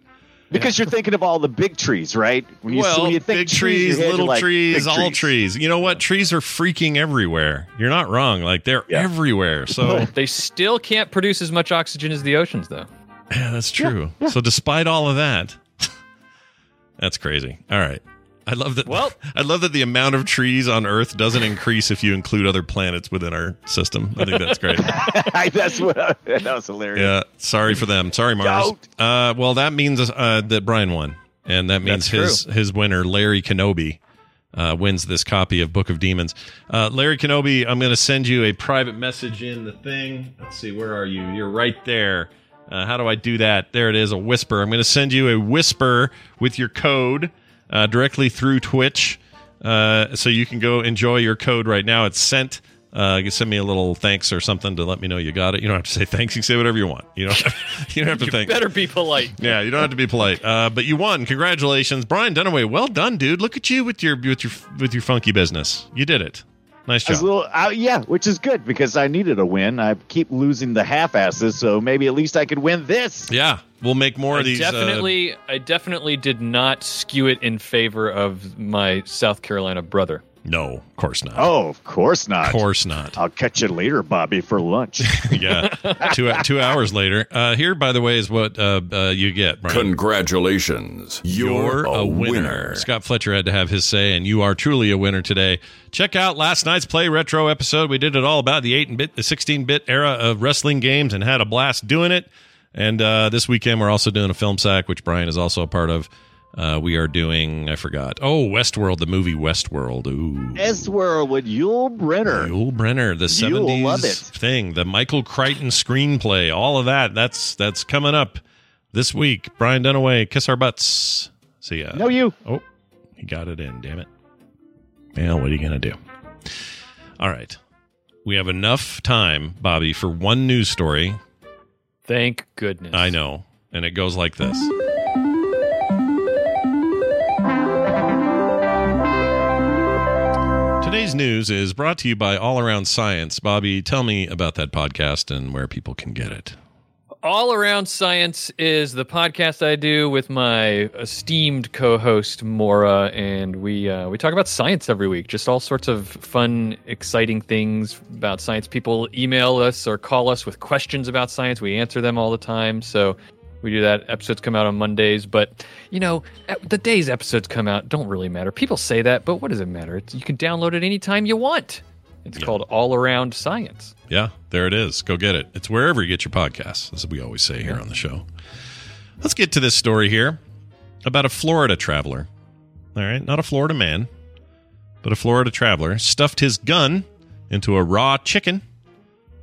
Because you're thinking of all the big trees, right? When you, well, when you think big trees, trees, in your head, little like, trees, big all trees. You know what? Trees are freaking everywhere. You're not wrong. Like they're Yeah. everywhere. So (laughs) They still can't produce as much oxygen as the oceans, though. yeah, that's true. So despite all of that, (laughs) that's crazy. All right. I love that. Well- I love that the amount of trees on Earth doesn't increase if you include other planets within our system. I think that's great. (laughs) That's what I, that was hilarious. Yeah, sorry for them. Sorry, Mars. Uh, well, that means uh, that Brian won, and that means That's his his winner, Larry Kenobi, uh, wins this copy of Book of Demons. Uh, Larry Kenobi, I'm going to send you a private message in the thing. Let's see, where are you? You're right there. Uh, how do I do that? There it is, a whisper. I'm going to send you a whisper with your code uh, directly through Twitch, uh, so you can go enjoy your code right now. It's sent. Uh, you send me a little thanks or something to let me know you got it. You don't have to say thanks. You can say whatever you want. You don't. Have, (laughs) you don't have to thank. Better be polite. (laughs) Yeah, you don't have to be polite. Uh, but you won. Congratulations, Brian Dunaway. Well done, dude. Look at you with your with your with your funky business. You did it. Nice I was job. a little, uh, yeah, which is good because I needed a win. I keep losing the half asses, so maybe at least I could win this. yeah, we'll make more I of these. uh, definitely, I definitely did not skew it in favor of my South Carolina brother. No, of course not. Oh, of course not. of course not. I'll catch you later, Bobby, for lunch. (laughs) yeah, two two hours later. Uh, here, by the way, is what uh, uh, you get, Brian. Congratulations. You're, a, winner. Scott Fletcher had to have his say, and you are truly a winner today. Check out last night's Play Retro episode. We did it all about the 8 and bit, the 16 bit era of wrestling games and had a blast doing it. And uh, this weekend, we're also doing a film sack, which Brian is also a part of. Uh, we are doing, I forgot. Oh, Westworld, the movie Westworld. Ooh. Westworld with Yul Brynner. Yul Brynner, the You'll seventies love it. thing, the Michael Crichton screenplay, all of that. That's that's coming up this week. Brian Dunaway, kiss our butts. See ya. No, you. Oh, He got it in, damn it. Well, what are you going to do? All right. We have enough time, Bobby, for one news story. Thank goodness. I know. And it goes like this. Today's news is brought to you by All Around Science. Bobby, tell me about that podcast and where people can get it. All Around Science is the podcast I do with my esteemed co-host Mora, and we uh, we talk about science every week. Just all sorts of fun, exciting things about science. People email us or call us with questions about science. We answer them all the time. So we do that. Episodes come out on Mondays, but you know the days episodes come out don't really matter. People say that, but what does it matter? It's, you can download it anytime you want. It's Yeah. called All Around Science. Yeah, there it is. Go get it. It's wherever you get your podcasts, as we always say here on the show. Let's get to this story here about a Florida traveler. All right, not a Florida man, but a Florida traveler stuffed his gun into a raw chicken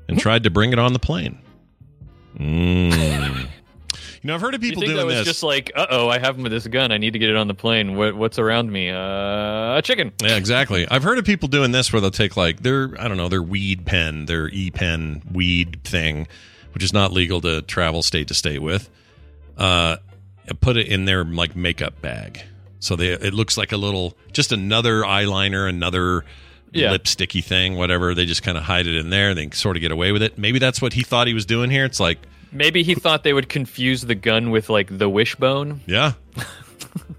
and tried to bring it on the plane. Mm. (laughs) you know, I've heard of You people think that doing was this. just like, uh oh, I have him with this gun. I need to get it on the plane. What, what's around me? Uh, a chicken. Yeah, exactly. I've heard of people doing this where they'll take like their I don't know their weed pen, their e pen weed thing, which is not legal to travel state to state with. Uh, put it in their like makeup bag, so they it looks like a little just another eyeliner, another Yeah. lipsticky thing, whatever. They just kind of hide it in there. They sort of get away with it. Maybe that's what he thought he was doing here. It's like, Maybe he thought they would confuse the gun with like the wishbone. yeah,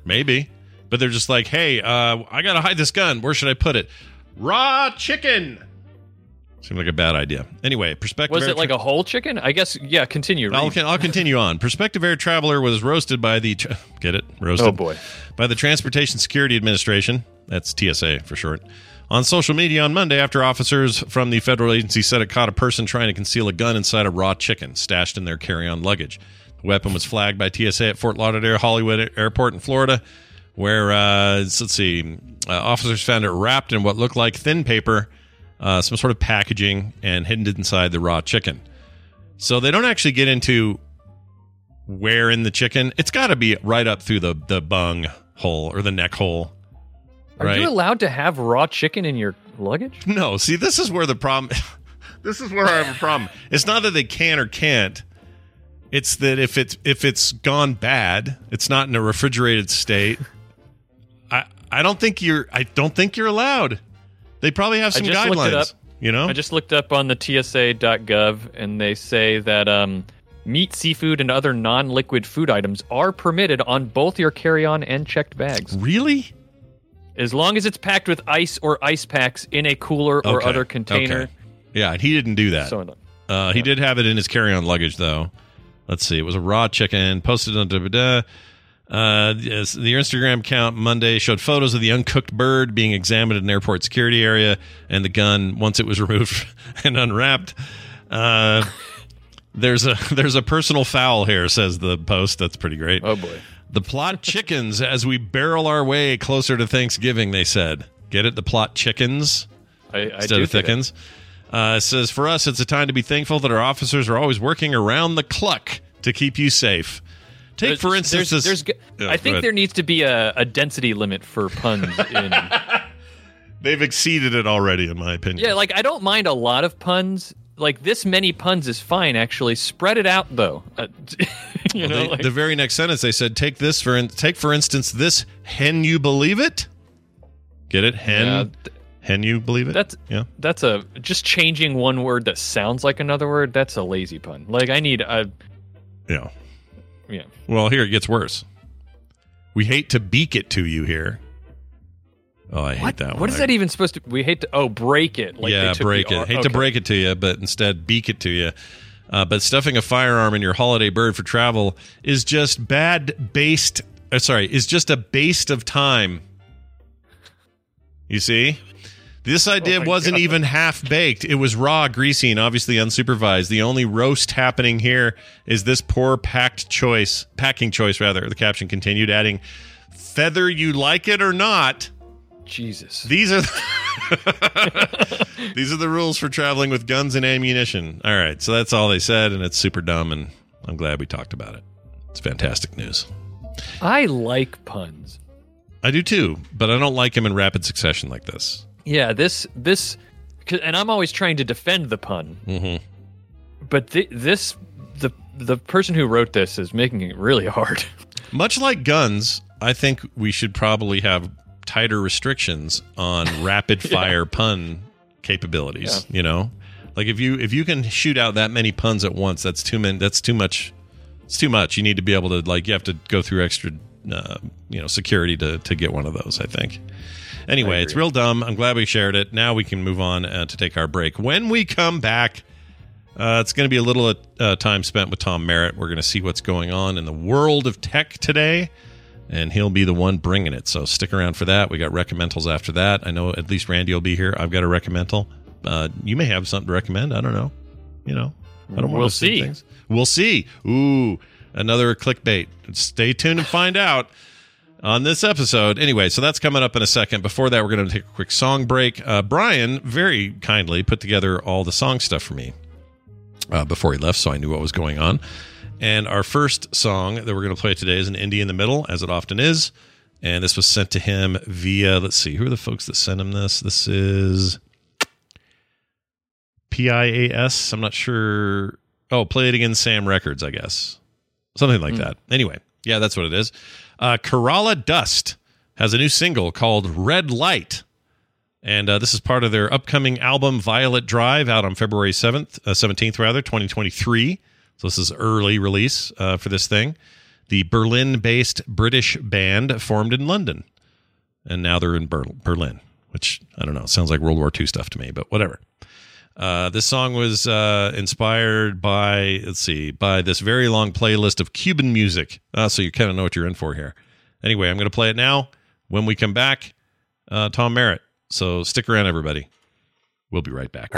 maybe. But they're just like, hey, uh, I gotta hide this gun. Where should I put it? Raw chicken. Seemed like a bad idea. Anyway, perspective. Was it like Tra- a whole chicken? I guess. Yeah. Continue. I'll, I'll continue on. Prospective air traveler was roasted by the tra- get it roasted. Oh, boy. by the Transportation Security Administration. That's TSA for short. On social media on Monday, after officers from the federal agency said it caught a person trying to conceal a gun inside a raw chicken stashed in their carry-on luggage. The weapon was flagged by TSA at Fort Lauderdale Hollywood Airport in Florida, where uh, let's see, uh, officers found it wrapped in what looked like thin paper, uh, some sort of packaging, and hidden inside the raw chicken. So they don't actually get into where in the chicken. It's got to be right up through the the bung hole or the neck hole. Are right? you allowed to have raw chicken in your luggage? (laughs) no, see, this is where the problem. (laughs) this is where I have a problem. It's not that they can or can't. It's that if it's if it's gone bad, it's not in a refrigerated state. I I don't think you're I don't think you're allowed. They probably have some just looked it guidelines. up. You know, I just looked up on the TSA.gov, and they say that um, meat, seafood, and other non-liquid food items are permitted on both your carry-on and checked bags, really. As long as it's packed with ice or ice packs in a cooler or Okay, other container. okay. Yeah, and he didn't do that. So. Uh, he did have it in his carry-on luggage, though. Let's see. It was a raw chicken posted on. Uh, yes, the Instagram account Monday showed photos of the uncooked bird being examined in an airport security area and the gun once it was (laughs) removed and unwrapped. Uh, (laughs) there's a there's a personal foul here, says the post. That's pretty great. Oh boy. The plot chickens as we barrel our way closer to Thanksgiving. They said, "Get it? The plot chickens." I, I instead of thickens. Uh, says, For us, it's a time to be thankful that our officers are always working around the clock to keep you safe. Take, There's- for instance, there's, this. there's, I think there needs to be a, a density limit for puns in (laughs) They've exceeded it already, in my opinion. Yeah, like I don't mind a lot of puns. Like this many puns is fine. Actually, spread it out though. Uh, (laughs) you know, They- like, the very next sentence, they said, "Take this for in- take for instance this hen you believe it." Get it, hen, Yeah, hen you believe it. that's yeah. that's a just changing one word that sounds like another word. That's a lazy pun. Like I need a Yeah. yeah. Well, here it gets worse. We hate to beak it to you here. Oh, I hate What? that one. What is that even supposed to? We hate to. Oh, break it. Like they yeah, break it. R- Hate to break it to you, but instead beak it to you. Uh, but stuffing a firearm in your holiday bird for travel is just bad based. Uh, sorry, is just a waste of time. You see, this idea Oh wasn't God. even half baked. It was raw, greasy, and obviously unsupervised. The only roast happening here is this poor packed choice, packing choice rather. The caption continued, adding, "Feather you like it or not." Jesus. These are (laughs) these are the rules for traveling with guns and ammunition. All right, so that's all they said, and it's super dumb, and I'm glad we talked about it. It's fantastic news. I like puns. I do too, but I don't like him in rapid succession like this. Yeah, this this, and I'm always trying to defend the pun. Mm-hmm. But thi- this, the the person who wrote this is making it really hard. (laughs) Much like guns, I think we should probably have tighter restrictions on (laughs) rapid fire pun capabilities. You know, like if you if you can shoot out that many puns at once, that's too many. That's too much. It's too much. You need to be able to like you have to go through extra, uh, you know, security to to get one of those. I think. Anyway, it's real dumb. I'm glad we shared it. Now we can move on uh, to take our break. When we come back. Uh, it's going to be a little uh, time spent with Tom Merritt. We're going to see what's going on in the world of tech today, and he'll be the one bringing it. So stick around for that. We got recommendals after that. I know at least Randy will be here. I've got a recommendal. Uh, you may have something to recommend. I don't know. You know, I don't want We'll to see. things. We'll see. Ooh, another clickbait. Stay tuned and find out on this episode. Anyway, so that's coming up in a second. Before that, we're going to take a quick song break. Uh, Brian very kindly put together all the song stuff for me uh, before he left, so I knew what was going on. And our first song that we're going to play today is an indie in the middle, as it often is. And this was sent to him via, let's see, who are the folks that sent him this? This is PIAS. I'm not sure. Oh, Play It Again Sam Records, I guess. Something like that. Anyway, yeah, that's what it is. Uh, Kerala Dust has a new single called Red Light. And uh, this is part of their upcoming album Violet Drive out on February 7th, uh, 17th rather, 2023. So this is early release uh, for this thing. The Berlin-based British band formed in London. And now they're in Ber- Berlin, which I don't know, sounds like World War II stuff to me, but whatever. Uh, this song was uh, inspired by, let's see, by this very long playlist of Cuban music. Uh, so you kind of know what you're in for here. Anyway, I'm going to play it now. When we come back, uh, Tom Merritt. So stick around, everybody. We'll be right back.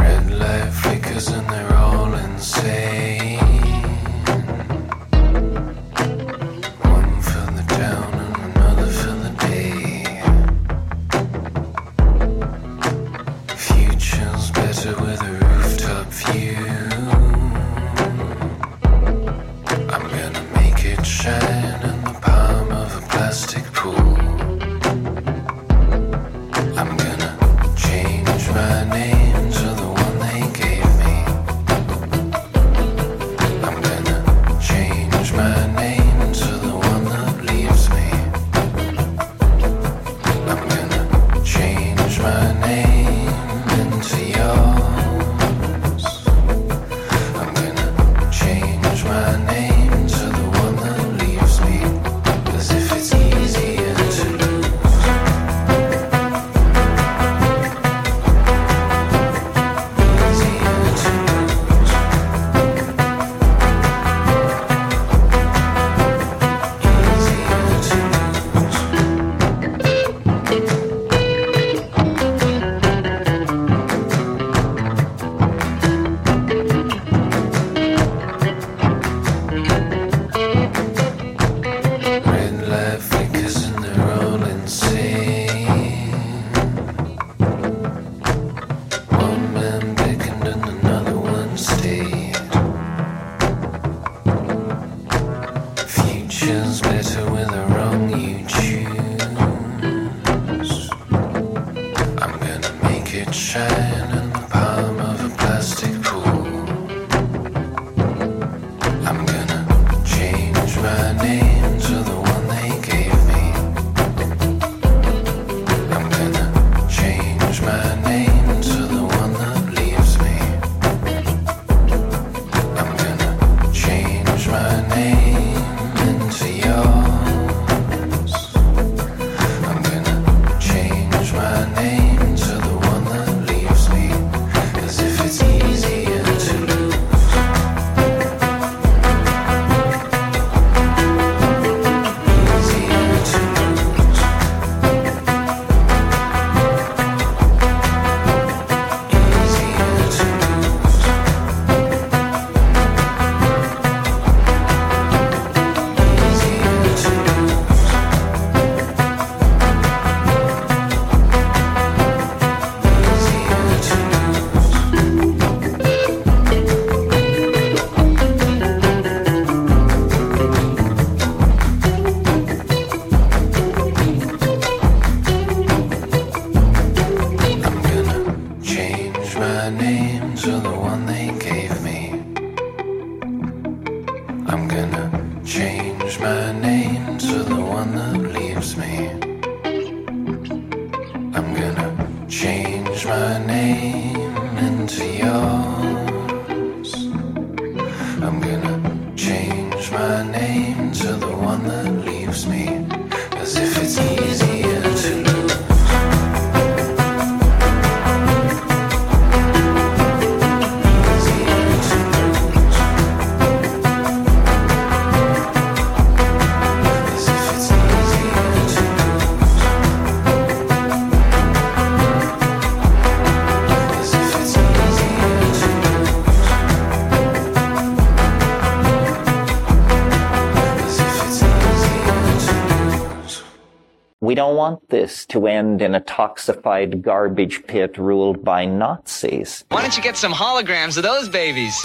Don't want this to end in a toxified garbage pit ruled by Nazis. Why don't you get some holograms of those babies?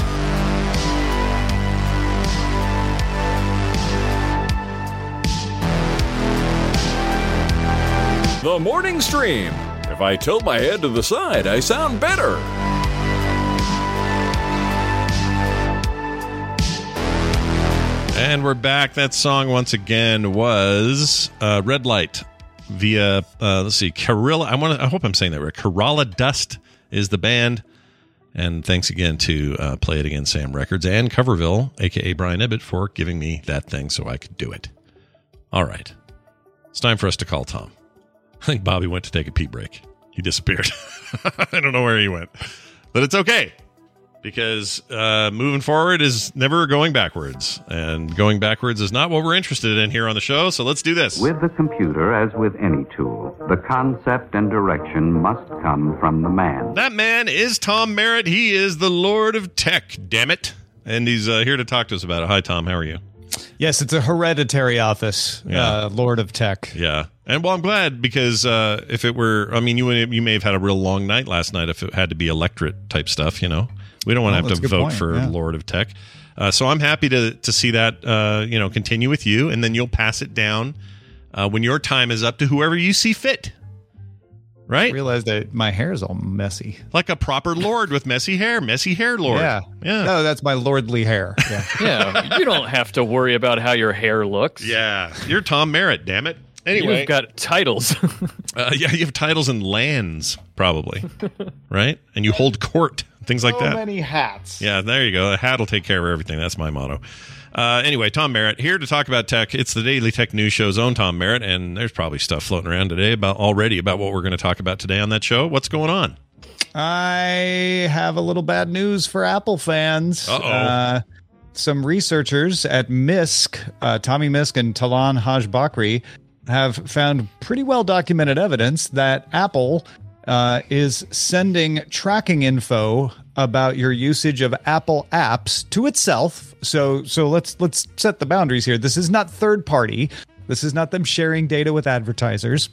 The morning stream. If I tilt my head to the side, I sound better. And we're back. That song once again was uh, "Red Light" via uh, let's see, Kerala. I want. I hope I'm saying that right. Kerala Dust is the band. And thanks again to uh, Play It Again Sam Records and Coverville, aka Brian Ibbott, for giving me that thing so I could do it. All right, it's time for us to call Tom. I think Bobby went to take a pee break. He disappeared. (laughs) I don't know where he went, but it's okay because uh, moving forward is never going backwards, and going backwards is not what we're interested in here on the show. So let's do this. With the computer, as with any tool, the concept and direction must come from the man. That man is Tom Merritt. He is the Lord of Tech. Damn it! And he's uh, here to talk to us about it. Hi, Tom. How are you? Yes, it's a hereditary office, Yeah. uh, Lord of Tech. Yeah, and well, I'm glad because uh, if it were, I mean, you you may have had a real long night last night if it had to be electorate type stuff. You know, we don't want Oh, to have to vote point, for yeah. Lord of Tech. Uh, so I'm happy to to see that uh, you know continue with you, and then you'll pass it down uh, when your time is up to whoever you see fit. Right? I realized that my hair is all messy. Like a proper lord with messy hair, messy hair lord. Yeah. yeah. No, that's my lordly hair. (laughs) Yeah. Yeah, you don't have to worry about how your hair looks. Yeah, you're Tom Merritt. Damn it. Anyway, You've got titles. (laughs) uh, yeah, you have titles and lands probably, (laughs) right? And you hold court, things like so that. many hats. Yeah, there you go. A hat will take care of everything. That's my motto. Uh, anyway, Tom Merritt here to talk about tech. It's the Daily Tech News Show's own Tom Merritt, and there's probably stuff floating around today about already about what we're going to talk about today on that show. What's going on? I have a little bad news for Apple fans. Uh-oh. Uh, some researchers at Mysk, uh, Tommy Mysk and Talal Haj Bakry, have found pretty well documented evidence that Apple uh, is sending tracking info about your usage of Apple apps to itself. So, so let's let's set the boundaries here. This is not third party. This is not them sharing data with advertisers.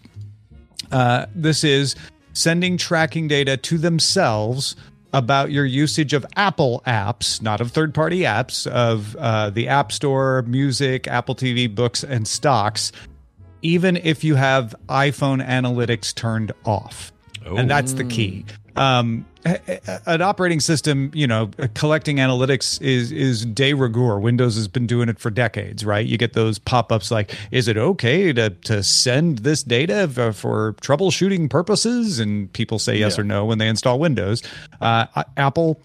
Uh, this is sending tracking data to themselves about your usage of Apple apps, not of third party apps, of uh, the App Store, music, Apple TV, books, and stocks, even if you have iPhone analytics turned off. And that's the key. Um, an operating system, you know, collecting analytics is is de rigueur. Windows has been doing it for decades, right? You get those pop ups like, "Is it okay to to send this data for, for troubleshooting purposes?" And people say yes Yeah. or no when they install Windows. Uh, Apple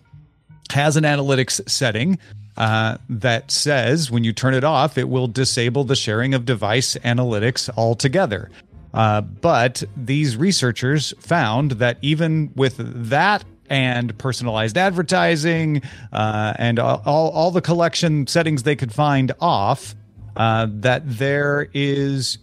has an analytics setting uh, that says when you turn it off, it will disable the sharing of device analytics altogether. Uh, but these researchers found that even with that and personalized advertising uh, and all, all, the collection settings they could find off, uh, that there is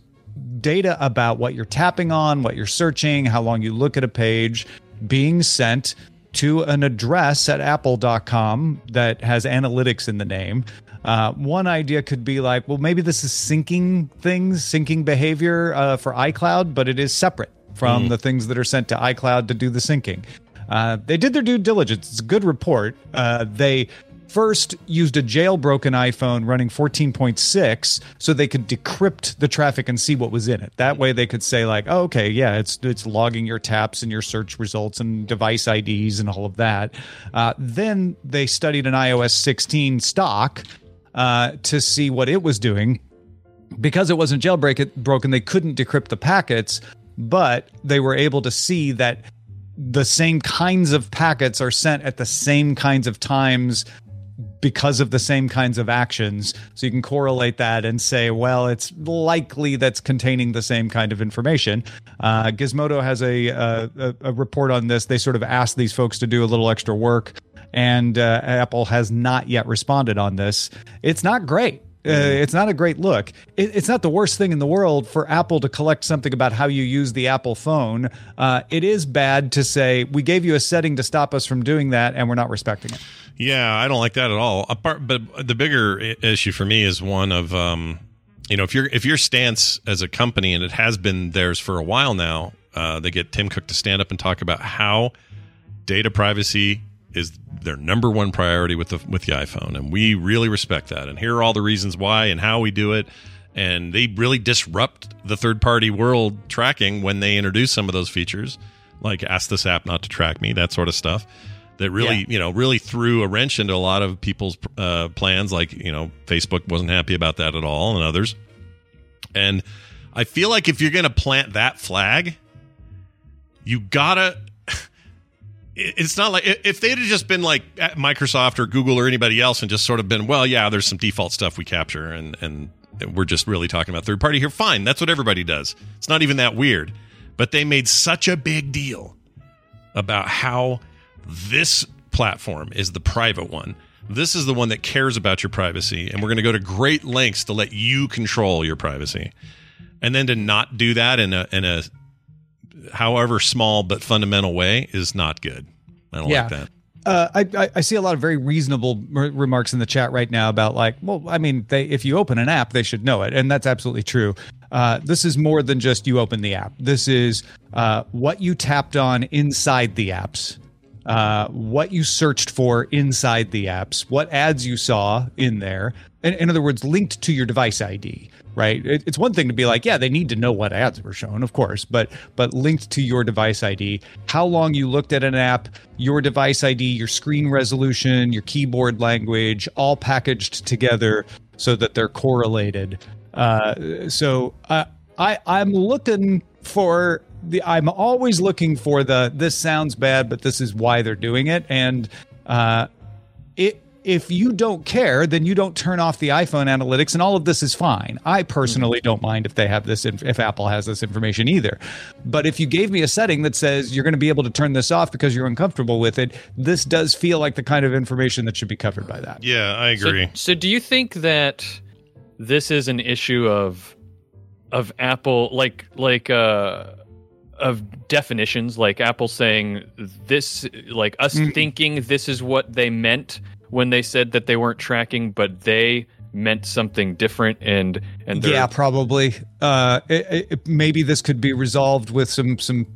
data about what you're tapping on, what you're searching, how long you look at a page being sent to an address at apple.com that has analytics in the name. Uh, one idea could be like, well, maybe this is syncing things, syncing behavior uh, for iCloud, but it is separate from Mm. the things that are sent to iCloud to do the syncing. Uh, they did their due diligence. It's a good report. Uh, they first used a jailbroken iPhone running 14.6 so they could decrypt the traffic and see what was in it. That way they could say like, oh, okay, yeah, it's it's logging your taps and your search results and device IDs and all of that. Uh, then they studied an iOS 16 stock uh, to see what it was doing. Because it wasn't jailbroken, broken, they couldn't decrypt the packets, but they were able to see that the same kinds of packets are sent at the same kinds of times because of the same kinds of actions. So you can correlate that and say, well, it's likely that's containing the same kind of information. Uh, Gizmodo has a, a, a report on this. They sort of asked these folks to do a little extra work, and uh, Apple has not yet responded on this. It's not great. Uh, it's not a great look. It, it's not the worst thing in the world for Apple to collect something about how you use the Apple phone. Uh, it is bad to say we gave you a setting to stop us from doing that, and we're not respecting it. Yeah, I don't like that at all. Apart, but the bigger issue for me is one of, um, you know, if your if your stance as a company, and it has been theirs for a while now, uh, they get Tim Cook to stand up and talk about how data privacy is their number one priority with the with the iPhone, and we really respect that. And here are all the reasons why and how we do it. And they really disrupt the third party world tracking when they introduce some of those features, like ask this app not to track me, that sort of stuff. That really, Yeah. you know, really threw a wrench into a lot of people's uh, plans. Like, you know, Facebook wasn't happy about that at all, and others. And I feel like if you're going to plant that flag, you gotta it's not like if they'd have just been like Microsoft or Google or anybody else and just sort of been, well, yeah, there's some default stuff we capture and and we're just really talking about third party here. Fine, that's what everybody does. It's not even that weird. But they made such a big deal about how this platform is the private one. This is the one that cares about your privacy, and we're going to go to great lengths to let you control your privacy. And then to not do that in a in a however small but fundamental way is not good. I don't Yeah. like that. Uh, I, I I see a lot of very reasonable r- remarks in the chat right now about like, well, I mean, they if you open an app, they should know it, and that's absolutely true. Uh, this is more than just you open the app. This is uh, what you tapped on inside the apps, uh, what you searched for inside the apps, what ads you saw in there. In, in other words, linked to your device ID. Right. It, it's one thing to be like, yeah, they need to know what ads were shown, of course, but but linked to your device ID, how long you looked at an app, your device ID, your screen resolution, your keyboard language, all packaged together so that they're correlated. Uh, so uh, I I'm looking for the I'm always looking for the this sounds bad, but this is why they're doing it, and uh, it if you don't care, then you don't turn off the iPhone analytics, and all of this is fine. I personally don't mind if they have this, inf- if Apple has this information either. But if you gave me a setting that says you're going to be able to turn this off because you're uncomfortable with it, this does feel like the kind of information that should be covered by that. Yeah, I So- So, do you think that this is an issue of of Apple like like uh of definitions like Apple saying this like us Mm. thinking this is what they meant when they said that they weren't tracking but they meant something different and and Yeah, probably. Uh, it, it, maybe this could be resolved with some some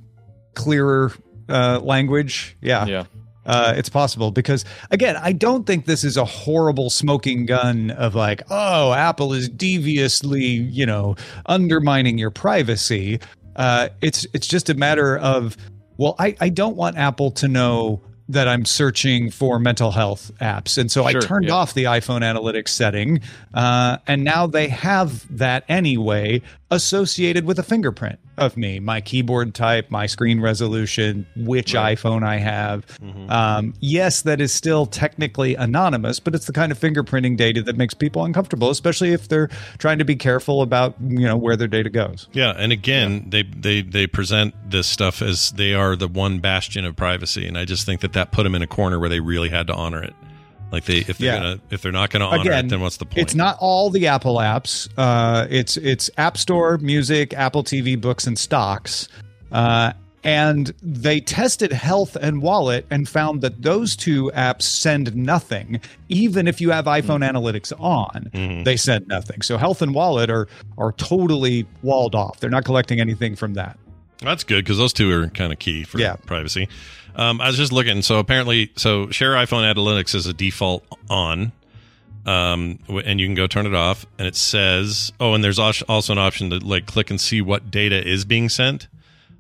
clearer uh, language. Yeah, yeah. Uh, it's possible because again, I don't think this is a horrible smoking gun of like, oh, Apple is deviously, you know, undermining your privacy. Uh, it's it's just a matter of, well, I, I don't want Apple to know that I'm searching for mental health apps, and so Sure, I turned yeah. off the iPhone analytics setting, uh, and now they have that anyway associated with a fingerprint of me, my keyboard type, my screen resolution, which iPhone I have. Um, yes, that is still technically anonymous, but it's the kind of fingerprinting data that makes people uncomfortable, especially if they're trying to be careful about you know where their data goes. Yeah, and again, they they they present this stuff as they are the one bastion of privacy, and I just think that that put them in a corner where they really had to honor it. Like they if they're Yeah. gonna if they're not gonna honor it, then what's the point? It's not all the Apple apps. Uh, it's it's App Store, Music, Apple TV, Books, and Stocks. Uh, and they tested Health and Wallet and found that those two apps send nothing, even if you have iPhone Analytics on. They send nothing. So Health and Wallet are are totally walled off. They're not collecting anything from that. That's good because those two are kind of key for Yeah. privacy. Um, I was just looking. So apparently, so share iPhone analytics is a default on, um, and you can go turn it off. And it says, oh, and there's als- also an option to like click and see what data is being sent.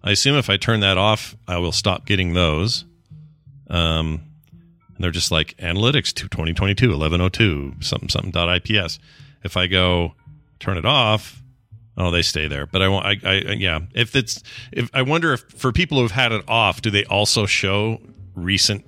I assume if I turn that off, I will stop getting those. Um, and they're just like analytics to 2022 1102 something something dot ips. If I go turn it off, oh, they stay there. But I want, I, I, yeah. If it's, if I wonder if for people who've had it off, do they also show recent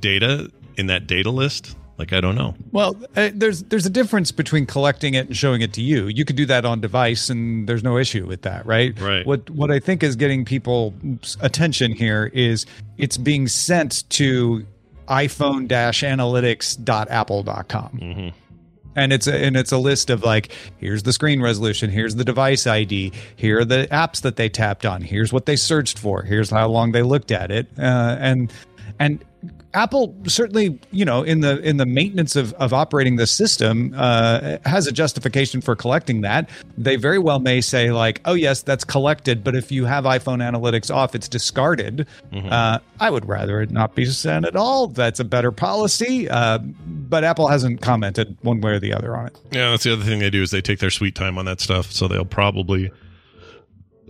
data in that data list? Like I don't know. Well, uh, there's there's a difference between collecting it and showing it to you. You could do that on device, and there's no issue with that, right? Right. What what I think is getting people's attention here is it's being sent to iPhone-analytics.apple.com. Mm-hmm. And it's a, and it's a list of like here's the screen resolution, here's the device ID, here are the apps that they tapped on, here's what they searched for, here's how long they looked at it, uh, and and Apple certainly, you know, in the in the maintenance of, of operating the system, uh, has a justification for collecting that. They very well may say like, "Oh yes, that's collected," but if you have iPhone analytics off, it's discarded. Mhm. Uh, I would rather it not be sent at all. That's a better policy. Uh, but Apple hasn't commented one way or the other on it. Yeah, that's the other thing they do is they take their sweet time on that stuff. So they'll probably,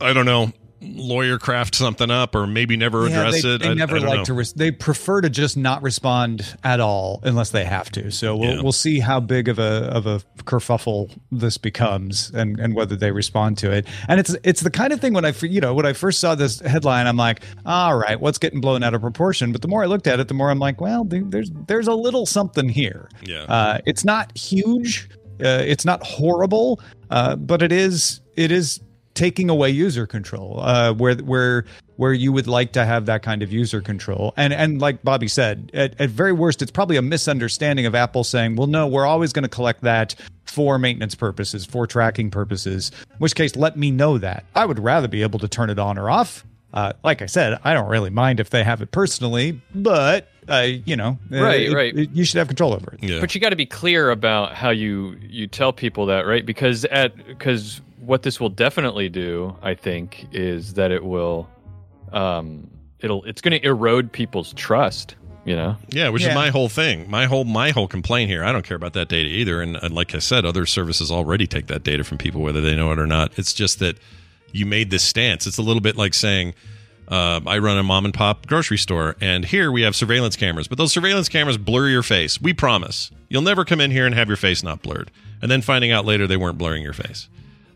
I don't know, lawyer craft something up or maybe never Yeah, address they, it. They I- never I like know. to. Res- they prefer to just not respond at all unless they have to. So we'll Yeah. we'll see how big of a of a kerfuffle this becomes and and whether they respond to it. And it's it's the kind of thing when I you know when I first saw this headline, I'm like, all right, what's getting blown out of proportion? But the more I looked at it, the more I'm like, well, there's there's a little something here. Yeah. Uh, it's not huge. Uh, it's not horrible, uh, but it is it is taking away user control uh, where where where you would like to have that kind of user control. And and like Bobby said, at, at very worst, it's probably a misunderstanding of Apple saying, well, no, we're always going to collect that for maintenance purposes, for tracking purposes. In which case, let me know that. I would rather be able to turn it on or off. Uh, like I said, I don't really mind if they have it personally, but uh, you know, uh, Right, it- right. it- you should have control over it. But you got to be clear about how you you tell people that, right? Because at because what this will definitely do, I think, is that it will, um, it'll it's going to erode people's trust. You know. Yeah, which Yeah. is my whole thing. My whole my whole complaint here. I don't care about that data either. And, and like I said, other services already take that data from people, whether they know it or not. It's just that you made this stance. It's a little bit like saying, uh, I run a mom and pop grocery store, and here we have surveillance cameras, but those surveillance cameras blur your face. We promise you'll never come in here and have your face not blurred, and then finding out later they weren't blurring your face.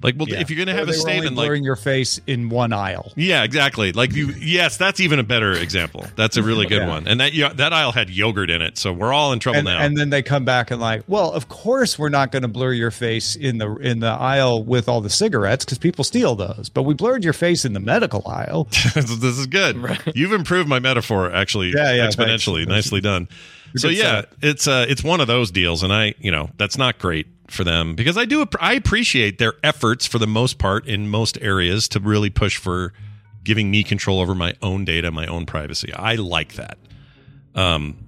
Like, well, Yeah. if you're going to have a they were only statement like, blurring your face in one aisle. yeah, exactly. Like you, yes, that's even a better example. That's a really good (laughs) Yeah. one. And that that aisle had yogurt in it, so we're all in trouble and, now. and then they come back and like, well, of course we're not going to blur your face in the in the aisle with all the cigarettes because people steal those. But we blurred your face in the medical aisle. (laughs) this is good. You've improved my metaphor actually Yeah, yeah, exponentially. thanks. Nicely done. So yeah, set. it's uh it's one of those deals and I, you know, that's not great for them because I do I appreciate their efforts for the most part in most areas to really push for giving me control over my own data, my own privacy. I like that. Um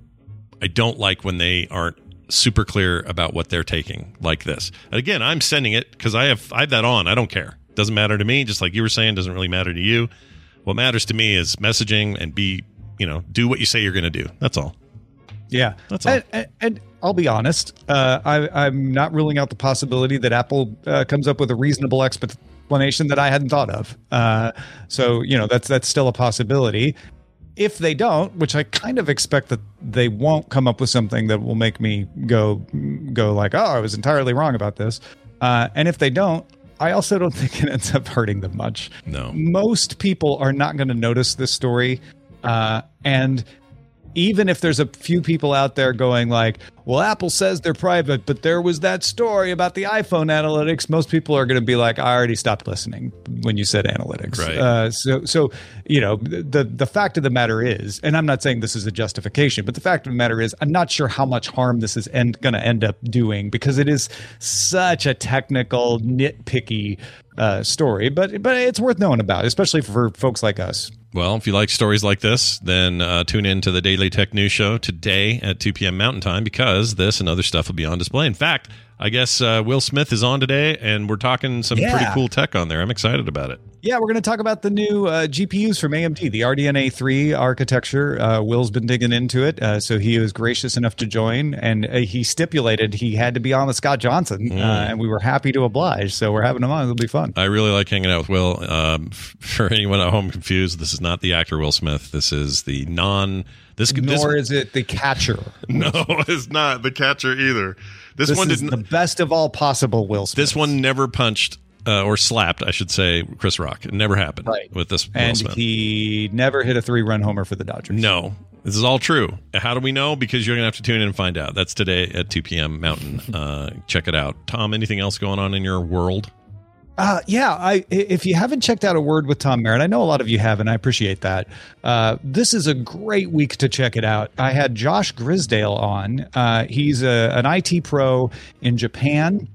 I don't like when they aren't super clear about what they're taking like this. Again, I'm sending it because I have I have that on. I don't care. Doesn't matter to me. Just like you were saying, doesn't really matter to you. What matters to me is messaging and be, you know, do what you say you're going to do. That's all. Yeah, That's all. And, and, I'll be honest, uh, I, I'm not ruling out the possibility that Apple uh, comes up with a reasonable explanation that I hadn't thought of. Uh, so you know that's that's still a possibility. If they don't, which I kind of expect that they won't come up with something that will make me go go like, oh, I was entirely wrong about this. Uh, and if they don't, I also don't (laughs) think it ends up hurting them much. No. Most people are not going to notice this story. Uh, and even if there's a few people out there going like, well, Apple says they're private, but there was that story about the iPhone analytics. Most people are going to be like, I already stopped listening when you said analytics. Right. Uh, so, so you know, the the fact of the matter is, and I'm not saying this is a justification, but the fact of the matter is, I'm not sure how much harm this is end, going to end up doing because it is such a technical, nitpicky uh, story. But but it's worth knowing about, especially for folks like us. Well, if you like stories like this, then uh, tune in to the Daily Tech News Show today at 2 p.m. Mountain Time because this and other stuff will be on display. In fact, I guess uh, Will Smith is on today, and we're talking some Yeah. pretty cool tech on there. I'm excited about it. Yeah, we're going to talk about the new uh, GPUs from AMD, the RDNA 3 architecture. Uh, Will's been digging into it, uh, so he was gracious enough to join, and uh, he stipulated he had to be on with Scott Johnson, Mm. uh, and we were happy to oblige. So we're having him on; it'll be fun. I really like hanging out with Will. Um, (laughs) for anyone at home confused, this is not the actor Will Smith. This is the non. This Nor this, is it the catcher. (laughs) no, it's not the catcher either. This, This one is didn't. the best of all possible Will Smith. This one never punched uh, or slapped, I should say, Chris Rock. It never happened Right. with this and he never hit a three-run homer for the Dodgers. no, this is all true. How do we know? Because you're gonna have to tune in and find out. That's today at 2 p.m. Mountain. (laughs) Uh, check it out. Tom, anything else going on in your world? Uh, yeah, I if you haven't checked out a word with Tom Merritt, I know a lot of you have, and I appreciate that. Uh, this is a great week to check it out. I had Josh Grisdale on. Uh, he's a, an IT pro in Japan.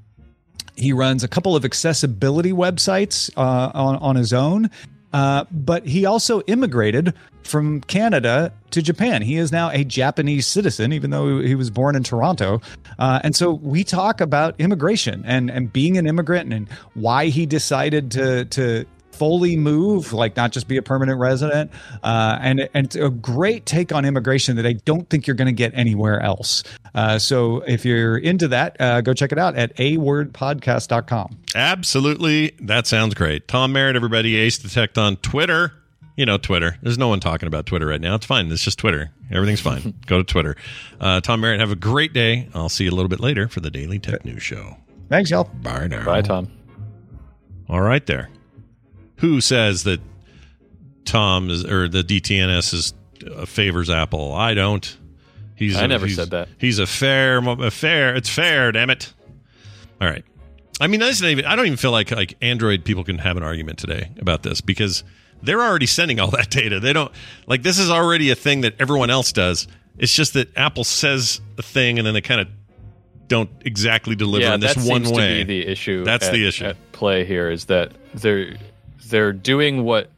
He runs a couple of accessibility websites uh, on on his own, uh, but he also immigrated from Canada to Japan. He is now a Japanese citizen, even though he was born in Toronto. Uh, and so we talk about immigration and and being an immigrant and why he decided to to fully move, like not just be a permanent resident. Uh, and and it's a great take on immigration that I don't think you're going to get anywhere else. Uh, so if you're into that, uh, go check it out at awordpodcast.com. Absolutely. That sounds great. Tom Merritt, everybody, Ace Detect on Twitter. You know, Twitter. There's no one talking about Twitter right now. It's fine. It's just Twitter. Everything's fine. (laughs) Go to Twitter. Uh, Tom Merritt, have a great day. I'll see you a little bit later for the Daily Tech News Show. Thanks, y'all. Bye now. Bye, Tom. All right, there. Who says that Tom is or the DTNS is uh, favors Apple? I don't. He's I a- never he's- said that. He's a fair, a fair. It's fair. Damn it. All right. I mean, that's not even. I don't even feel like like Android people can have an argument today about this because they're already sending all that data. They don't like this is already a thing that everyone else does. It's just that Apple says a thing and then they kind of don't exactly deliver yeah, in this that one seems way. To be the issue. That's at- the issue. at play here is that they're they're doing what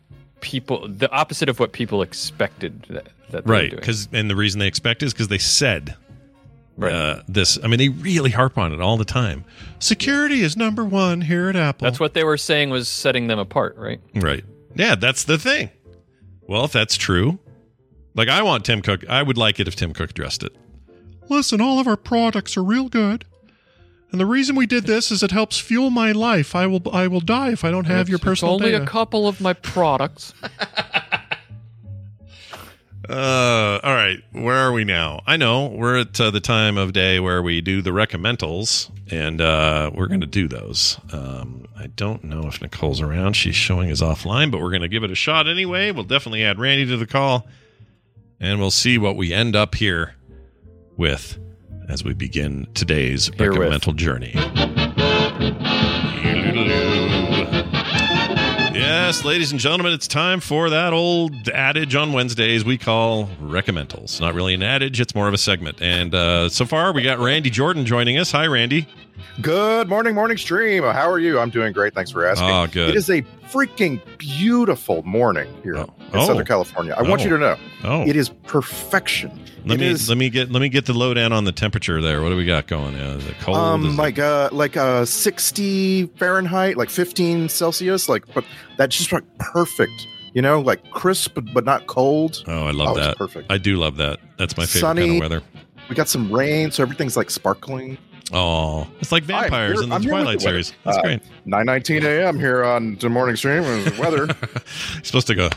people the opposite of what people expected that, that right because and the reason they expect is because they said uh, this i mean they really harp on it all the time. Security is number one here at apple. That's what they were saying was setting them apart, right? right. Yeah that's the thing. Well if that's true like i want tim cook i would like it if tim cook addressed it. Listen all of our products are real good and the reason we did this is it helps fuel my life i will i will die if i don't have your personal it's only data a couple of my products. (laughs) Uh, all right. Where are we now? I know we're at uh, the time of day where we do the recommendals, and uh, we're going to do those. Um, I don't know if Nicole's around. She's showing us offline, but we're going to give it a shot anyway. We'll definitely add Randy to the call, and we'll see what we end up here with as we begin today's Herewith. recommendal journey. Yes, ladies and gentlemen, it's time for that old adage on Wednesdays we call recommendals. Not really an adage, it's more of a segment. And uh, so far, we got Randy Jordan joining us. Hi, Randy. Good morning, morning stream. How are you? I'm doing great. Thanks for asking. Oh, good. It is a freaking beautiful morning here in Oh. Southern California. I want Oh. you to know. Oh. It is perfection. Let It me is, let me get let me get the lowdown on the temperature there. What do we got going? Uh, is it cold? um Is it- like uh like uh 60 Fahrenheit, like 15 Celsius, like but that's just like perfect. You know, like crisp but, not cold. oh, I love Oh, that. perfect. I do love that. That's my favorite Sunny. kind of weather. We got some rain, so everything's like sparkling. Oh, it's like vampires here- in the I'm Twilight the series. That's Uh, great. 9:19 a.m. here on the morning stream. and the weather. (laughs) You're supposed to go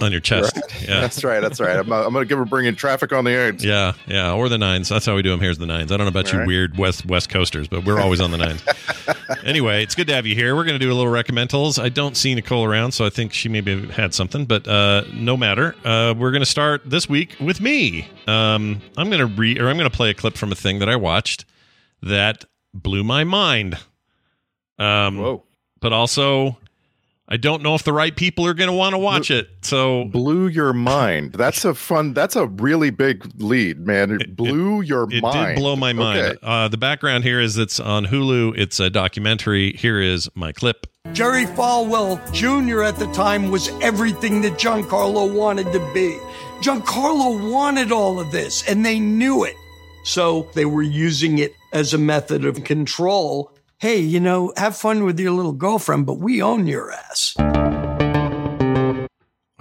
on your chest. Yeah. (laughs) That's right. That's right. I'm, uh, I'm going to give her bringing traffic on the eights. Yeah, yeah, or the nines. That's how we do them. Here's the nines. I don't know about you All right. weird West West Coasters, but we're always on the nines. (laughs) anyway, it's good to have you here. We're going to do a little recommendals. I don't see Nicole around, so I think she maybe had something, but uh, no matter. Uh, we're going to start this week with me. Um, I'm going to read, or I'm going to play a clip from a thing that I watched that blew my mind. Um, Whoa! But also, I don't know if the right people are going to want to watch it. So blew your mind. That's a fun. That's a really big lead, man. It blew your It mind. It did blow my mind. Okay. Uh, the background here is it's on Hulu. It's a documentary. Here is my clip. Jerry Falwell Jr. at the time was everything that Giancarlo wanted to be. Giancarlo wanted all of this, and they knew it. So they were using it as a method of control. Hey, you know, have fun with your little girlfriend, but we own your ass. All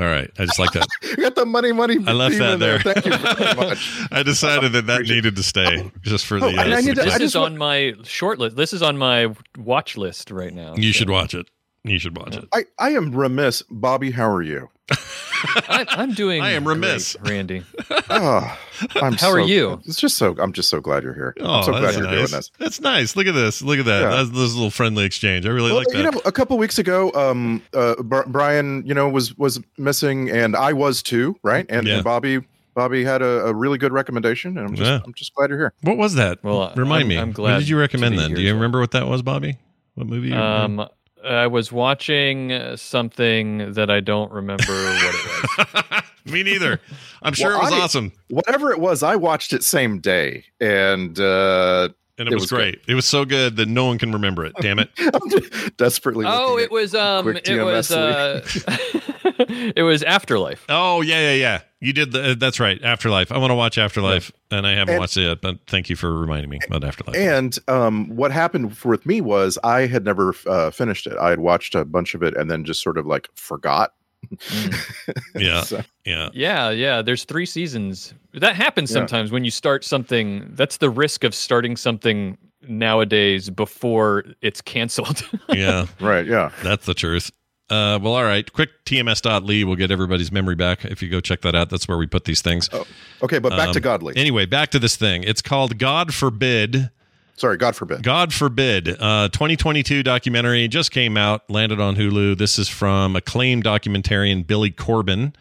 right. I just like that. (laughs) You got the money, money. I left that in there. Thank you very (laughs) much. I decided that that needed to stay just for the. Oh, and I uh, need to- success. This is on my short list. This is on my watch list right now. you should watch it. You should watch it. I, I am remiss. Bobby, how are you? I, I'm doing. I am remiss. great, Randy. Oh, (laughs) I'm How are you? It's just so. I'm just so glad you're here. Oh, I'm so glad you're nice. doing this. That's nice. Look at this. Look at that. Yeah. That's this little friendly exchange. I really Well, like that. you know, a couple weeks ago, um, uh, Brian, you know, was was missing, and I was too, right? And, Yeah. and Bobby, Bobby had a, a really good recommendation, and I'm just, Yeah. I'm just glad you're here. what was that? Well, remind I'm- me. I'm glad. What glad did you recommend then? Do you remember what that was, Bobby? What movie? Um, I was watching uh, something that I don't remember what it was. (laughs) me neither. I'm sure Well, it was I- awesome, Whatever it was, I watched it same day, and uh, and it, was, great. It was so good that no one can remember it. Damn it! (laughs) Desperately. oh, it was um, it was uh, (laughs) (laughs) it was Afterlife. Oh yeah, yeah, yeah. You did the. Uh, that's right. Afterlife. I want to watch Afterlife, and I haven't And- watched it yet. But thank you for reminding me about Afterlife. And um, what happened with me was I had never uh, finished it. I had watched a bunch of it and then just sort of like forgot. (laughs) yeah, So- yeah. Yeah, yeah. There's three seasons. That happens Yeah. sometimes when you start something. That's the risk of starting something nowadays before it's canceled. (laughs) yeah, right. Yeah, that's the truth. Uh, well, all right. Quick tms.ly will get everybody's memory back. If you go check that out, that's where we put these things. Oh, okay, but back to Um, Godly. Anyway, back to this thing. It's called God Forbid. Sorry, God forbid. God Forbid. Uh, 2022 documentary just came out, landed on Hulu. This is from acclaimed documentarian Billy Corben.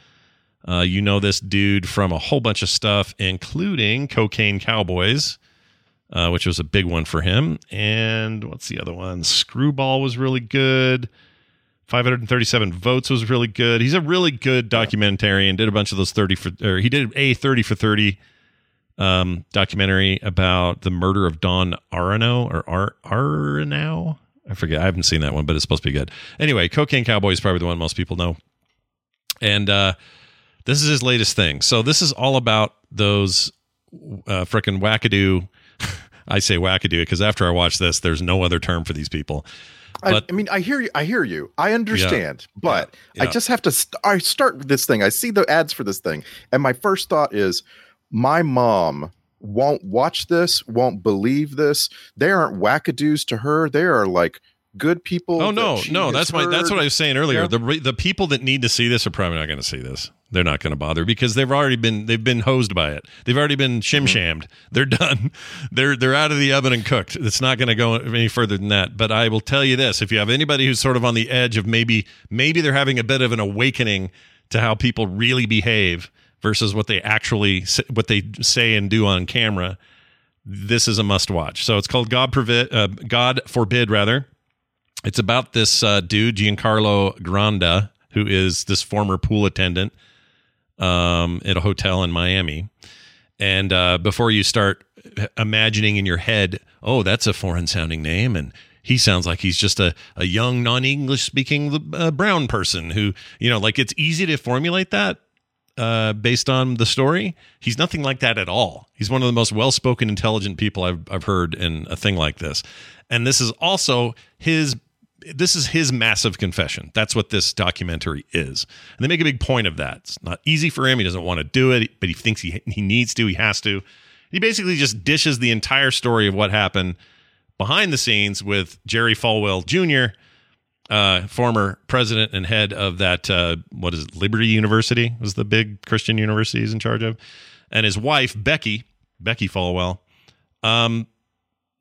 Uh, you know this dude from a whole bunch of stuff, including Cocaine Cowboys, uh, which was a big one for him. And what's the other one? Screwball was really good. 537 votes was really good. He's a really good documentarian. Did a bunch of those 30 for, or he did a 30 for 30 um, documentary about the murder of Don Arano or Ar- Arano. I forget. I haven't seen that one, but it's supposed to be good. Anyway, Cocaine Cowboy is probably the one most people know. And uh, this is his latest thing. So this is all about those uh, frickin' wackadoo. (laughs) I say wackadoo because after I watch this, there's no other term for these people. I, But I mean, I hear you. I hear you. I understand, but Yeah. I just have to. St- I start with this thing. I see the ads for this thing, and my first thought is, my mom won't watch this, won't believe this. They aren't wackadoos to her. They are like good people. Oh no, she no, that's my that's what I was saying earlier. Yeah. The the people that need to see this are probably not going to see this. They're not going to bother because they've already been they've been hosed by it. They've already been mm-hmm. shim shammed. They're done. (laughs) They're they're out of the oven and cooked. It's not going to go any further than that. But I will tell you this: if you have anybody who's sort of on the edge of maybe maybe they're having a bit of an awakening to how people really behave versus what they actually what they say and do on camera, this is a must watch. So it's called God uh, God Forbid rather. It's about this uh, dude, Giancarlo Granda, who is this former pool attendant um, at a hotel in Miami. And uh, before you start imagining in your head, oh, that's a foreign sounding name, and he sounds like he's just a, a young, non English speaking uh, brown person who, you know, like it's easy to formulate that uh, based on the story. He's nothing like that at all. He's one of the most well spoken, intelligent people I've, I've heard in a thing like this. And this is also his. This is his massive confession. That's what this documentary is, and they make a big point of that. It's not easy for him. He doesn't want to do it, but he thinks he he needs to. He has to. He basically just dishes the entire story of what happened behind the scenes with Jerry Falwell Jr., uh, former president and head of that uh, what is it, Liberty University was the big Christian university he's in charge of, and his wife Becky Becky Falwell. Um,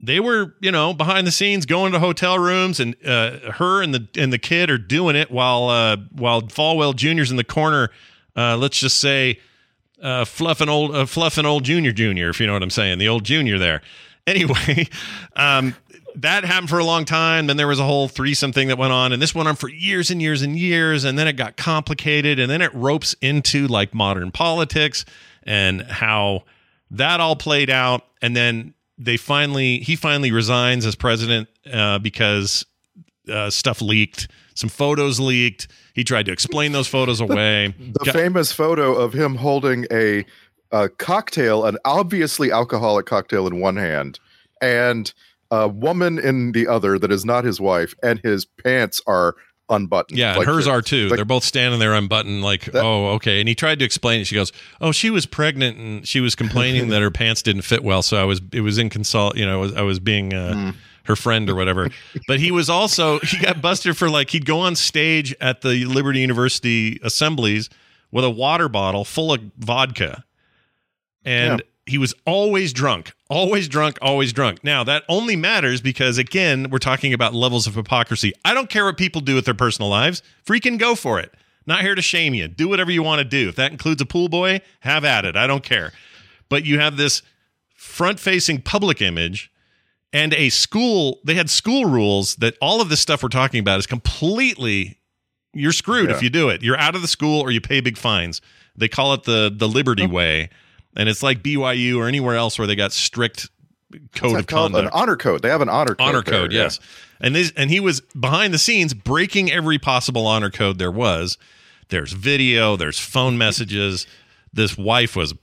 they were you know behind the scenes going to hotel rooms, and uh, her and the and the kid are doing it while uh, while Falwell Jr.'s in the corner. Uh, let's just say uh, fluffing old uh, fluffing old Junior Junior, if you know what I'm saying, the old Junior there. Anyway, (laughs) um, that happened for a long time. Then there was a whole threesome thing that went on, and this went on for years and years and years. And then it got complicated, and then it ropes into like modern politics and how that all played out. And then they finally, he finally resigns as president uh, because uh, stuff leaked, some photos leaked. He tried to explain those photos away. The Got- famous photo of him holding a a cocktail, an obviously alcoholic cocktail in one hand, and a woman in the other that is not his wife, and his pants are unbuttoned. Yeah, Like hers the- are too. They're both standing there unbuttoned, like, oh, okay. And he tried to explain it. She goes, "Oh, she was pregnant and she was complaining that her (laughs) pants didn't fit well, so I was it was inconsult. You know, I was, I was being uh, Hmm. her friend or whatever." but he was also he got busted for like he'd go on stage at the Liberty University assemblies with a water bottle full of vodka, and he was always drunk, always drunk, always drunk. Now that only matters because again, we're talking about levels of hypocrisy. I don't care what people do with their personal lives. Freaking go for it. Not here to shame you. Do whatever you want to do. If that includes a pool boy, have at it. I don't care. But you have this front-facing public image and a school. They had school rules that all of this stuff we're talking about is completely you're screwed Yeah. if you do it. You're out of the school or you pay big fines. They call it the the Liberty way, and it's like BYU or anywhere else where they got strict code of conduct. An honor code. They have an honor code. honor there, code, yeah. yes. And this and he was behind the scenes breaking every possible honor code there was. There's video, there's phone messages. This wife was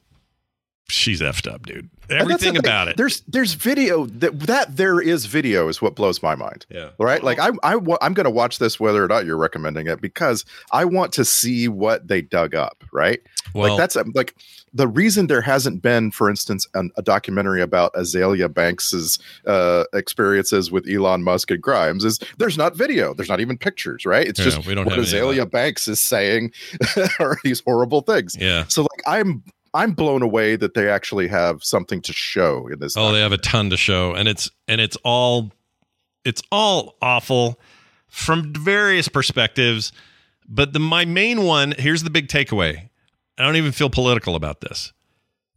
she's effed up, dude. And that's the Everything about it. There's there's video that that there is video is what blows my mind. Yeah. Right. Like I I I'm going to watch this whether or not you're recommending it because I want to see what they dug up. Right. Well- like that's like the reason there hasn't been, for instance, an, a documentary about Azealia Banks's uh, experiences with Elon Musk and Grimes is there's not video. There's not even pictures. Right. It's Yeah, just we don't what Azealia Banks is saying (laughs) are these horrible things. Yeah. So like I'm. I'm blown away that they actually have something to show in this. Oh, they have a ton to show, and it's and it's all it's all awful from various perspectives. But the my main one here's the big takeaway. I don't even feel political about this.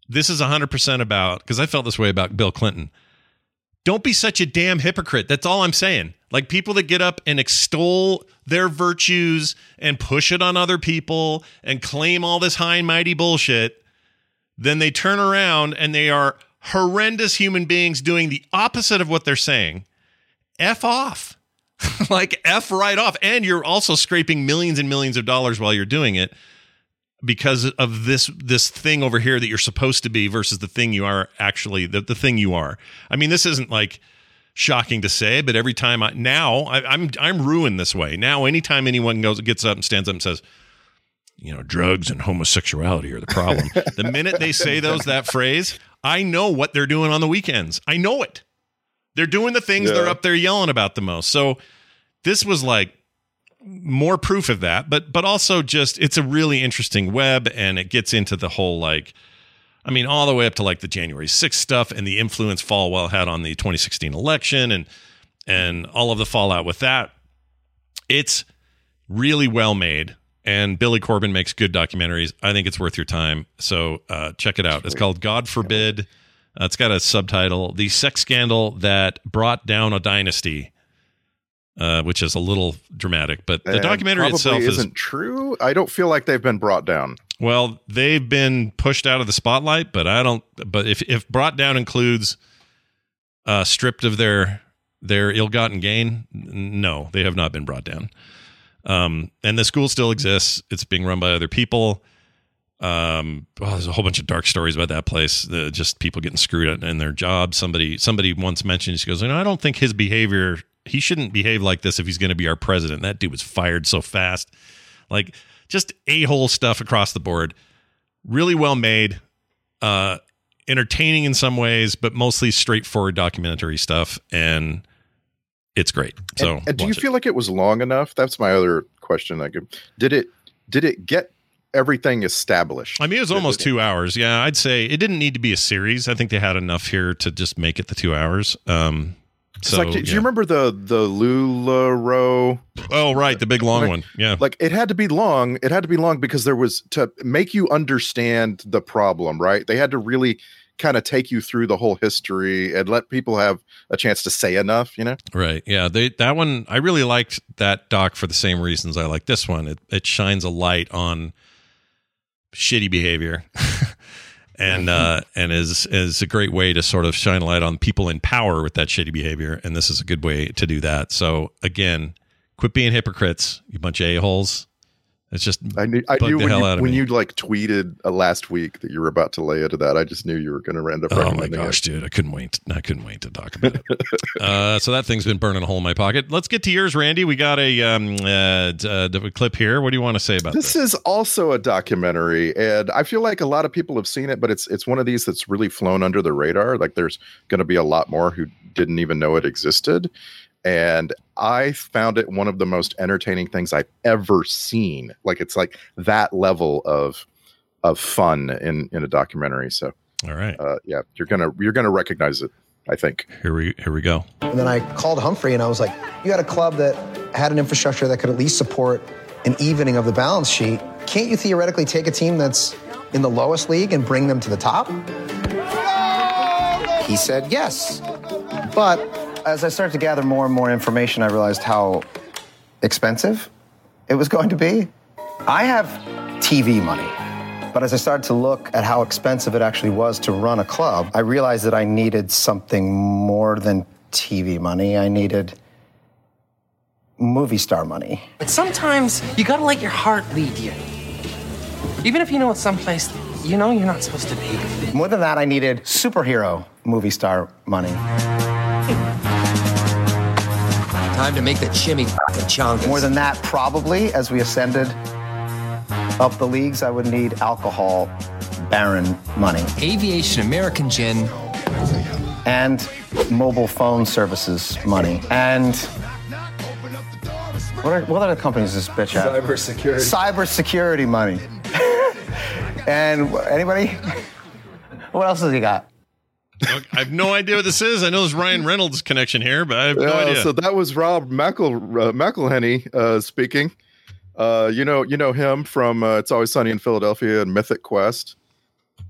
This is 100% about because I felt this way about Bill Clinton. Don't be such a damn hypocrite. That's all I'm saying. Like people that get up and extol their virtues and push it on other people and claim all this high and mighty bullshit then they turn around and they are horrendous human beings doing the opposite of what they're saying. F off. (laughs) like F right off. And you're also scraping millions and millions of dollars while you're doing it because of this this thing over here that you're supposed to be versus the thing you are actually the, the thing you are. I mean, this isn't like shocking to say, but every time I now I, I'm I'm ruined this way. Now anytime anyone goes gets up and stands up and says, you know, drugs and homosexuality are the problem. the minute they say those that phrase, I know what they're doing on the weekends. I know it. They're doing the things they're up there yelling about the most. So this was like more proof of that, but but also just it's a really interesting web and it gets into the whole like I mean, all the way up to like the January 6th stuff and the influence Falwell had on the 2016 election and and all of the fallout with that. It's really well made. And Billy Corben makes good documentaries. I think it's worth your time. So uh, check it out. It's called God Forbid. Uh, it's got a subtitle: "The Sex Scandal That Brought Down a Dynasty," uh, which is a little dramatic. But the And documentary itself is isn't true. I don't feel like they've been brought down. well, they've been pushed out of the spotlight, but I don't. But if if brought down includes uh, stripped of their their ill-gotten gain, no, they have not been brought down. Um, and the school still exists. It's being run by other people. Um, well, there's a whole bunch of dark stories about that place. Uh, just people getting screwed in their jobs. Somebody somebody once mentioned. She goes, "You know, I don't think his behavior. He shouldn't behave like this if he's going to be our president." That dude was fired so fast. Like just a hole stuff across the board. Really well made, uh, entertaining in some ways, but mostly straightforward documentary stuff, and it's great. So, and do you it. feel like it was long enough? That's my other question. Like, did it did it get everything established? I mean, it was almost two hours. Yeah, I'd say it didn't need to be a series. I think they had enough here to just make it the two hours. Um, so, like, do yeah. you remember the the Lularoe? Oh, right, the big long Like- one. Yeah, Like it had to be long. It had to be long because there was to make you understand the problem, right? They had to really kind of take you through the whole history and let people have a chance to say enough, you know? right. Yeah, they that one. I really liked that doc for the same reasons I like this one. It it shines a light on shitty behavior. (laughs) And uh, and is is a great way to sort of shine a light on people in power with that shitty behavior, and this is a good way to do that. So again, quit being hypocrites, you bunch of a holes. It's just I knew, I knew when, you, when you like tweeted uh, last week that you were about to lay into that. I just knew you were going to end up. Oh my gosh, it. dude! I couldn't wait. I couldn't wait to talk about it. (laughs) uh, so that thing's been burning a hole in my pocket. Let's get to yours, Randy. We got a um, uh, d- uh, d- clip here. What do you want to say about this? This is also a documentary, and I feel like a lot of people have seen it, but it's it's one of these that's really flown under the radar. Like there's going to be a lot more who didn't even know it existed, and I found it one of the most entertaining things I've ever seen. Like it's like that level of of fun in in a documentary. So, all right, uh, yeah, you're gonna you're gonna recognize it. I think. Here we here we go. And then I called Humphrey and I was like, You had a club that had an infrastructure that could at least support an evening of the balance sheet. Can't you theoretically take a team that's in the lowest league and bring them to the top? He said yes. But as I started to gather more and more information, I realized how expensive it was (laughs) going to be. I have TV money. But as I started to look at how expensive it actually was to run a club, I realized that I needed something more than TV money. I needed movie star money. But sometimes you gotta let your heart lead you. Even if you know it's someplace you know you're not supposed to be. More than that, I needed superhero movie star money. (laughs) Time to make the chimmy chongas. More than that, probably, as we ascended up the leagues, I would need alcohol baron money. Aviation, American Gin. And mobile phone services money. And what, are, what other companies does this bitch have? Cybersecurity. Cybersecurity money. (laughs) and anybody? (laughs) What else has he got? I have no idea what this is. I know there's Ryan Reynolds connection here, but I have no Uh, idea. So that was Rob McEl, uh, McElhenney uh, speaking. Uh, you know, you know him from uh, It's Always Sunny in Philadelphia and Mythic Quest.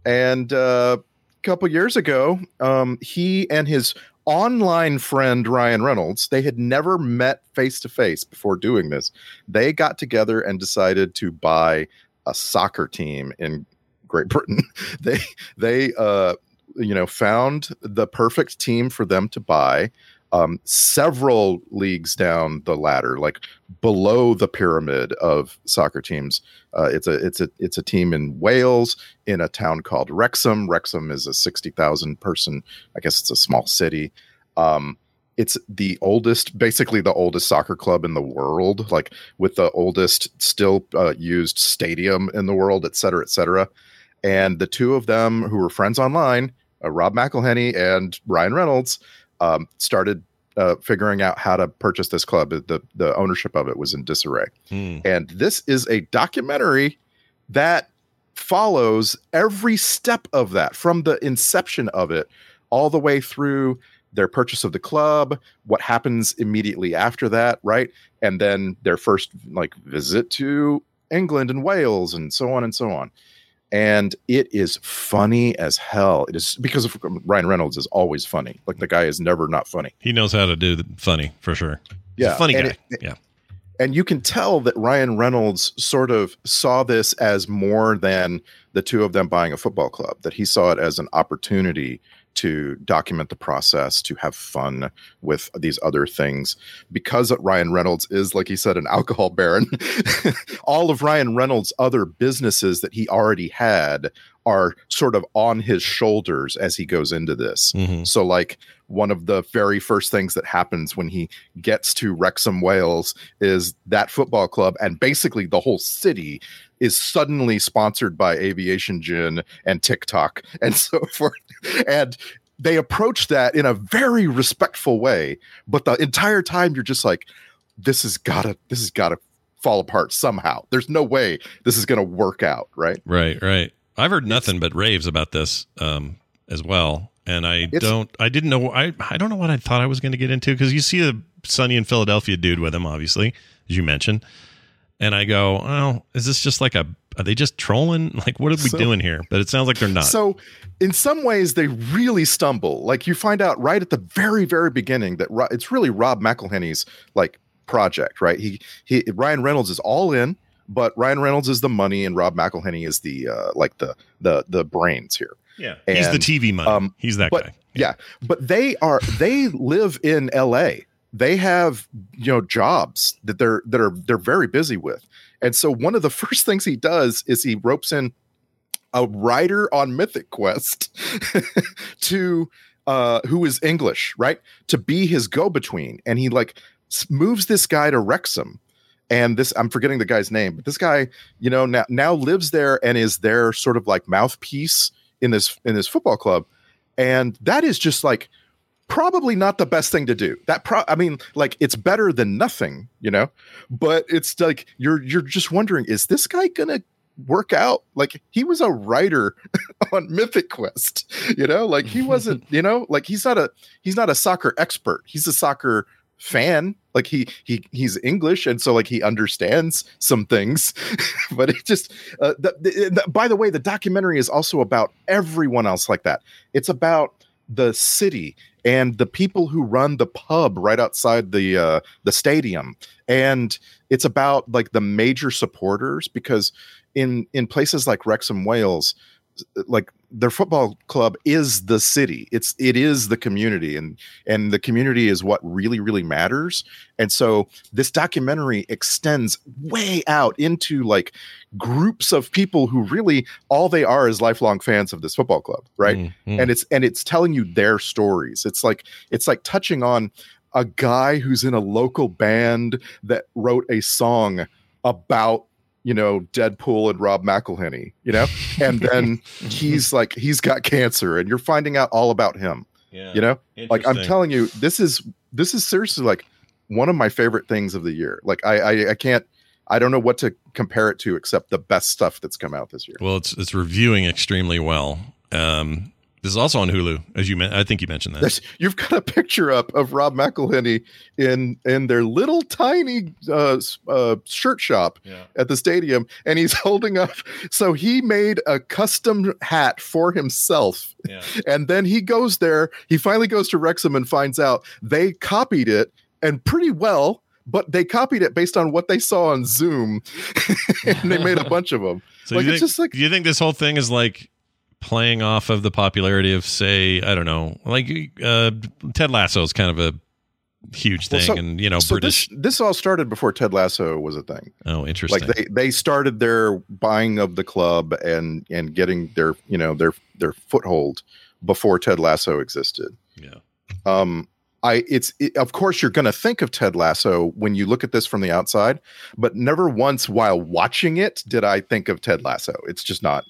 And uh, a couple years ago, um, he and his online friend Ryan Reynolds, they had never met face to face before doing this. They got together and decided to buy a soccer team in Great Britain. (laughs) they they uh, you know found the perfect team for them to buy um, several leagues down the ladder, like below the pyramid of soccer teams. Uh, it's a it's a it's a team in Wales in a town called Wrexham. Wrexham is a sixty thousand person. I guess it's a small city. Um, it's the oldest, basically the oldest soccer club in the world, like with the oldest still uh, used stadium in the world, et cetera, et cetera. And the two of them who were friends online, uh, Rob McElhenney and Ryan Reynolds, um, started uh, figuring out how to purchase this club. The the ownership of it was in disarray, Hmm. and this is a documentary that follows every step of that from the inception of it all the way through their purchase of the club, what happens immediately after that, right? And then their first like visit to England and Wales and so on and so on. And it is funny as hell. It is because of Ryan Reynolds is always funny. Like the guy is never not funny. he knows how to do the funny for sure. He's a funny and guy. it- yeah. and you can tell that Ryan Reynolds sort of saw this as more than the two of them buying a football club, that he saw it as an opportunity to document the process, to have fun with these other things. Because Ryan Reynolds is, like he said, an alcohol baron, (laughs) all of Ryan Reynolds' other businesses that he already had are sort of on his shoulders as he goes into this. Mm-hmm. So, like, one of the very first things that happens when he gets to Wrexham, Wales, is that football club and basically the whole city is suddenly sponsored by Aviation Gin and TikTok and (laughs) so forth. And they approach that in a very respectful way, but the entire time you're just like, this has gotta, this has gotta fall apart somehow. There's no way this is gonna work out, right? Right, right. I've heard nothing but raves about this um, as well, and I don't. I didn't know. I I don't know what I thought I was going to get into because you see a Sunny in Philadelphia dude with him, obviously, as you mentioned, and I go, "Oh, is this just like a? Are they just trolling? Like, what are we So- doing here?" But it sounds like they're not. So, in some ways, they really stumble. Like you find out right at the very, very beginning that Ro- it's really Rob McElhenney's like project, right? He he Ryan Reynolds is all in, but Ryan Reynolds is the money, and Rob McElhenney is the uh, like the the the brains here. yeah, he's the And, TV money. he's that but, guy. Yeah, but they are they live in L.A. They have you know jobs that they're that are they're very busy with, And so one of the (laughs) first things he does is he ropes in a writer on Mythic Quest (laughs) to uh who is English, right? To be his go-between. And he like moves this guy to Wrexham. And this I'm forgetting the guy's name, but this guy, you know, now now lives there and is their sort of like mouthpiece in this in this football club. And that is just like probably not the best thing to do. That pro I mean, like it's better than nothing, you know. But it's like you're you're just wondering, is this guy gonna work out? Like he was a writer (laughs) on Mythic Quest, you know, like he wasn't, (laughs) you know, like he's not a he's not a soccer expert. He's a soccer fan like he he he's english and so like he understands some things (laughs) but it just uh, the, the, the- by the way the documentary is also about everyone else like that it's about the city and the people who run the pub right outside the uh the stadium. And it's about like the major supporters because in in places like Wrexham Wales like their football club is the city. It's it is the community and and the community is what really really matters. And so this documentary extends way out into like groups of people who really all they are is lifelong fans of this football club right? Mm. and it's and it's telling you their stories. It's like it's like touching on a guy who's in a local band that wrote a song about you know Deadpool and Rob McElhenney, you know, and then (laughs) he's like he's got cancer, and you're finding out all about him. Yeah. You know, like I'm telling you, this is this is seriously like one of my favorite things of the year. Like I I, I can't I don't know what to compare it to except the best stuff that's come out this year. Well, it's it's reviewing extremely well. Um, this is also on Hulu, as you men- I think you mentioned that. There's, you've got a picture up of Rob McElhenney in in their little tiny uh, uh, shirt shop at the stadium, and he's (laughs) holding up. So he made a custom hat for himself, and then he goes there. He finally goes to Wrexham and finds out they copied it and pretty well. But they copied it based on what they saw on Zoom, (laughs) and they made a bunch of them. So like you it's just like do you think this whole thing is like playing off of the popularity of, say, I don't know, like uh, Ted Lasso is kind of a huge Well, thing, so- and you know, so British. This, this all started before Ted Lasso was a thing. oh, interesting. Like they they started their buying of the club and and getting their you know their their foothold before Ted Lasso existed. Yeah. Um. I it's it, of course you're going to think of Ted Lasso when you look at this from the outside, but never once while watching it did I think of Ted Lasso. It's just not.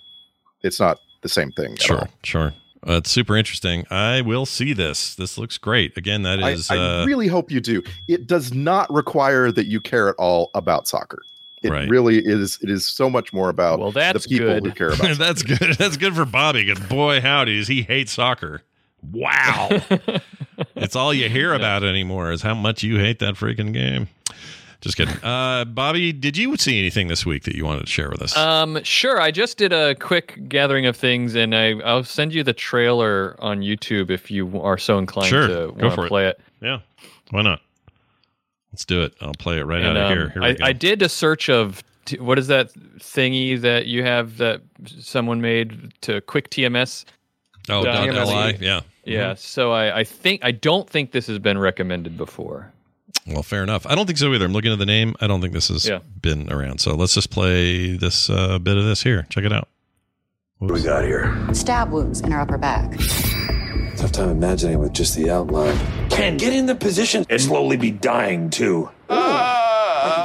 It's not the same thing. at all. Sure, sure. Uh, it's super interesting. I will see this. This looks great. Again, that is. I, I uh, really hope you do. It does not require that you care at all about soccer. It Right. really is. It is so much more about Well, that's the people good. who care about. (laughs) that's good. That's good for Bobby. Because boy, howdy, does he hate soccer? Wow, (laughs) it's all you hear about anymore is how much you hate that freaking game. Just kidding. Uh, Bobby, did you see anything this week that you wanted to share with us? Um, sure. I just did a quick gathering of things, and I, I'll send you the trailer on YouTube if you are so inclinedUre, to go for to it. play it. Yeah, why not? Let's do it. I'll play it right And, out of um, here. Here we I, go. I did a search of t- what is that thingy that you have that someone made to quick TMS. Oh, dot. LI, yeah. yeah. Mhm. So I, I think I don't think this has been recommended before. Well, fair enough. I don't think so either. I'm looking at the name. I don't think this has Yeah. been around. So let's just play this uh, bit of this here. Check it out. What do we got here? Stab wounds in her upper back. Tough time imagining with just the outline. Ken, get in the position and slowly be dying too.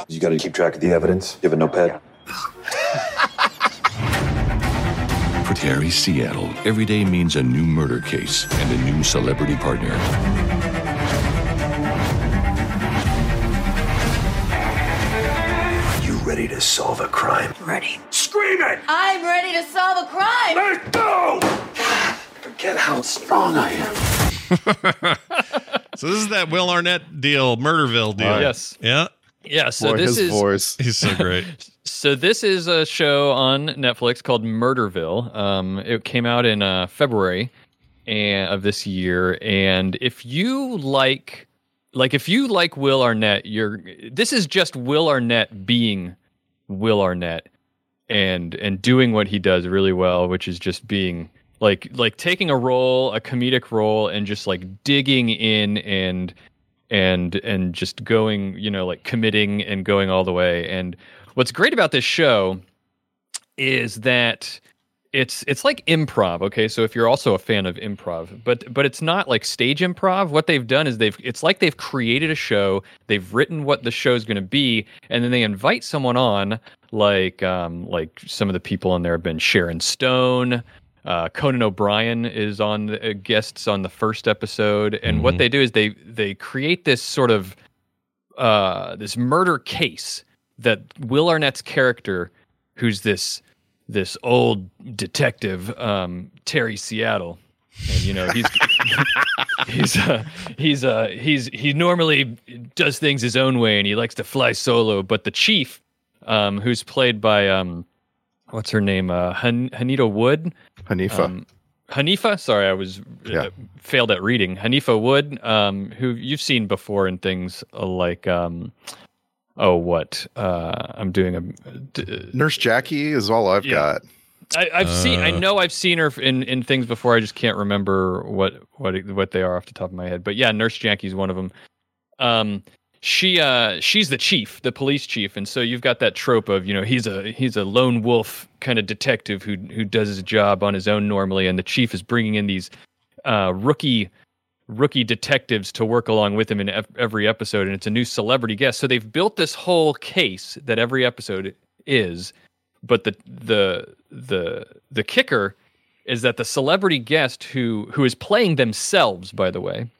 You gotta keep track of the evidence. You have a notepad? For Terry Seattle, every day means a new murder case and a new celebrity partner. Solve a crime? Ready. Scream it! I'm ready to solve a crime. Let's go! Forget how strong I am. (laughs) So this is that Will Arnett deal, Murderville deal. Uh, yes. Yeah. Yeah. So Boy, this his is voice. He's so great. (laughs) So this is a show on Netflix called Murderville. Um, it came out in uh, February and, of this year, and if you like, like if you like Will Arnett, you're this is just Will Arnett being Will Arnett and and doing what he does really well, which is just being like like taking a role, a comedic role, and just like digging in and and and just going you know like committing and going all the way. And what's great about this show is that it's it's like improv okay? So if you're also a fan of improv but but it's not like stage improv. What they've done is they've it's like they've created a show they've written what the show's going to be and then they invite someone on like um like some of the people on there have been sharon stone uh, Conan O'Brien is on the, uh, guests on the first episode, and what they do is they they create this sort of uh, this murder case that Will Arnett's character, who's this this old detective um, Terry Seattle, and you know he's (laughs) he's uh, he's uh, he's he normally does things his own way and he likes to fly solo, but the chief, um, who's played by um, what's her name, uh, Han- Hanita Wood, Haneefah. um, Haneefah, sorry, I was Yeah. uh, failed at reading. Haneefah Wood, um, who you've seen before in things uh, like, um, oh, what? Uh, I'm doing a. d- Nurse Jackie is all I've Yeah. got. I, I've seen. I Uh. know I've seen her in, in things before. I just can't remember what what what they are off the top of my head. But yeah, Nurse Jackie's one of them. Um, she uh she's the chief, the police chief, and so you've got that trope of you know he's a he's a lone wolf kind of detective who who does his job on his own normally, and the chief is bringing in these uh rookie rookie detectives to work along with him in ev- every episode and it's a new celebrity guest so they've built this whole case that every episode is but the the the the kicker is that the celebrity guest who who is playing themselves by the way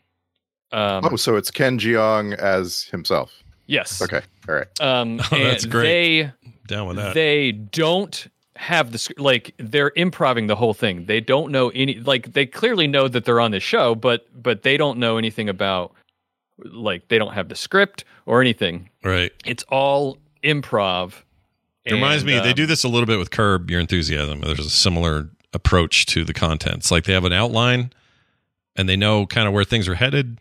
um oh, so it's Ken Jeong as himself. yes Okay. All right. um (laughs) Oh, that's great. they Down with that. they don't have the like they're improving the whole thing they don't know any like they clearly know that they're on the show but but they don't know anything about like they don't have the script or anything Right. it's all improv It reminds And, me, they um, do this a little bit with Curb Your Enthusiasm. There's a similar approach to the content. It's like they have an outline and they know kind of where things are headed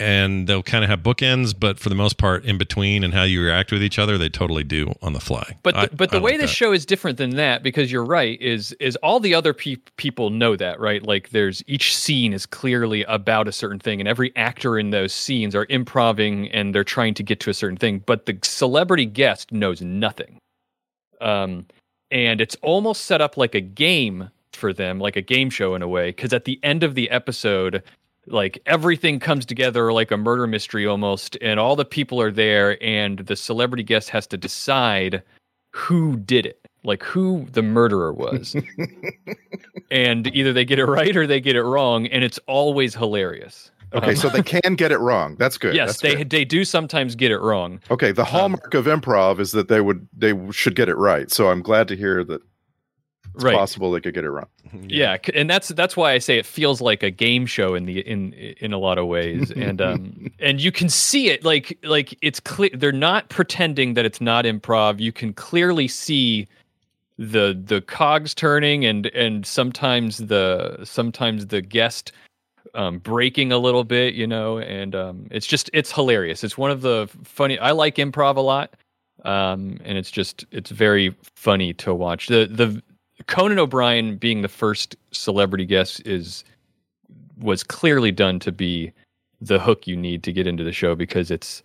and they'll kind of have bookends, but for the most part, in between and how you react with each other, they totally do on the fly. But the, I- but the I way like this that. show is different than that because you're right is is all the other pe- people know that right like there's each scene is clearly about a certain thing and every actor in those scenes are improving and they're trying to get to a certain thing but the celebrity guest knows nothing um and it's almost set up like a game for them like a game show in a way because at the end of the episode like everything comes together like a murder mystery almost and all the people are there and the celebrity guest has to decide who did it like who the murderer was (laughs) and either they get it right or they get it wrong and it's always hilarious Okay, Um, so they can get it wrong. That's good. yes That's they good. they do sometimes get it wrong Okay, the hallmark of improv is that they would they should get it right. So I'm glad to hear that it's Right. possible they could get it wrong. (laughs) yeah. c and that's that's why i say it feels like a game show in the in in a lot of ways (laughs) and um and you can see it like like it's clear they're not pretending that it's not improv you can clearly see the the cogs turning and and sometimes the sometimes the guest um breaking a little bit you know and um it's just it's hilarious it's one of the funny i like improv a lot um and it's just it's very funny to watch the the Conan O'Brien being the first celebrity guest is was clearly done to be the hook you need to get into the show because it's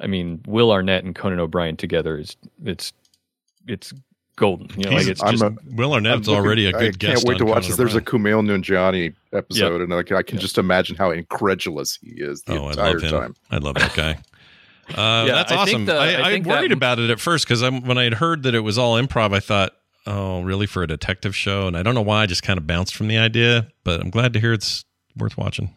I mean Will Arnett and Conan O'Brien together is it's it's golden you know like it's just a- Will Arnett's I'm looking- already a good I guest. can't wait to watch Conan this. There's a Kumail Nanjiani episode, and like I can just imagine how incredulous he is the Oh, I entire love him. time. I love that guy. (laughs) Uh, Yeah, that's I think awesome. the- I, I I, worried that- about it at first because when I had heard that it was all improv, I thought, "Oh, really?" For a detective show, and I don't know why. I just kind of bounced from the idea, but I'm glad to hear it's worth watching.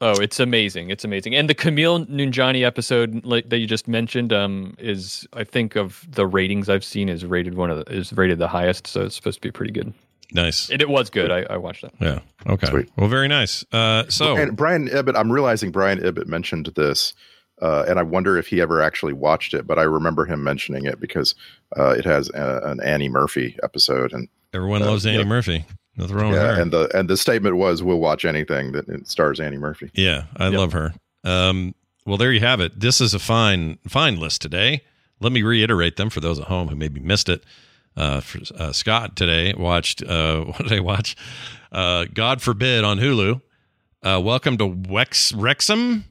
Oh, it's amazing! It's amazing, and the Kumail Nanjiani episode like, that you just mentioned um, is, I think, of the ratings I've seen, is rated one of the, is rated the highest, so it's supposed to be pretty good. Nice. And it was good. I, I watched that. Yeah. Okay. Well, very nice. Uh, so and Brian Ibbott, I'm realizing Brian Ibbott mentioned this, uh, and I wonder if he ever actually watched it. But I remember him mentioning it because uh, it has a, an Annie Murphy episode, and everyone uh, loves Annie yeah. Murphy. Nothing wrong with yeah, her. and the and the statement was, "We'll watch anything that stars Annie Murphy." Yeah, I love her. Um, well, there you have it. This is a fine, fine list today. Let me reiterate them for those at home who maybe missed it. Uh, for, uh, Scott today watched. Uh, (laughs) what did I watch? Uh, God forbid on Hulu. Uh, Welcome to Wex Wrexham.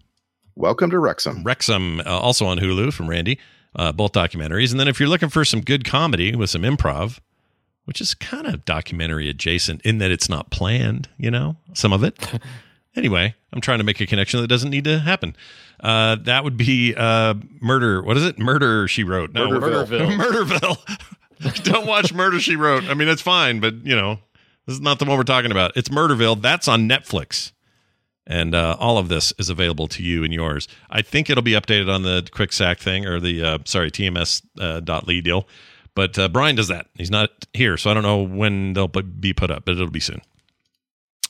Welcome to Wrexham. Wrexham, uh, also on Hulu from Randy. uh, both documentaries. And then if you're looking for some good comedy with some improv, which is kind of documentary adjacent in that it's not planned, you know, some of it. (laughs) anyway, I'm trying to make a connection that doesn't need to happen. Uh, that would be uh, murder. What is it? Murder. She wrote. No, Murderville. (laughs) Murderville. (laughs) Don't watch Murder. She wrote. I mean, it's fine, but you know, this is not the one we're talking about. It's Murderville. That's on Netflix, and uh, all of this is available to you and yours. I think it'll be updated on the quick sack thing or the uh, sorry TMS uh, dot Lee deal. But uh, Brian does that. He's not here, so I don't know when they'll be put up, but it'll be soon.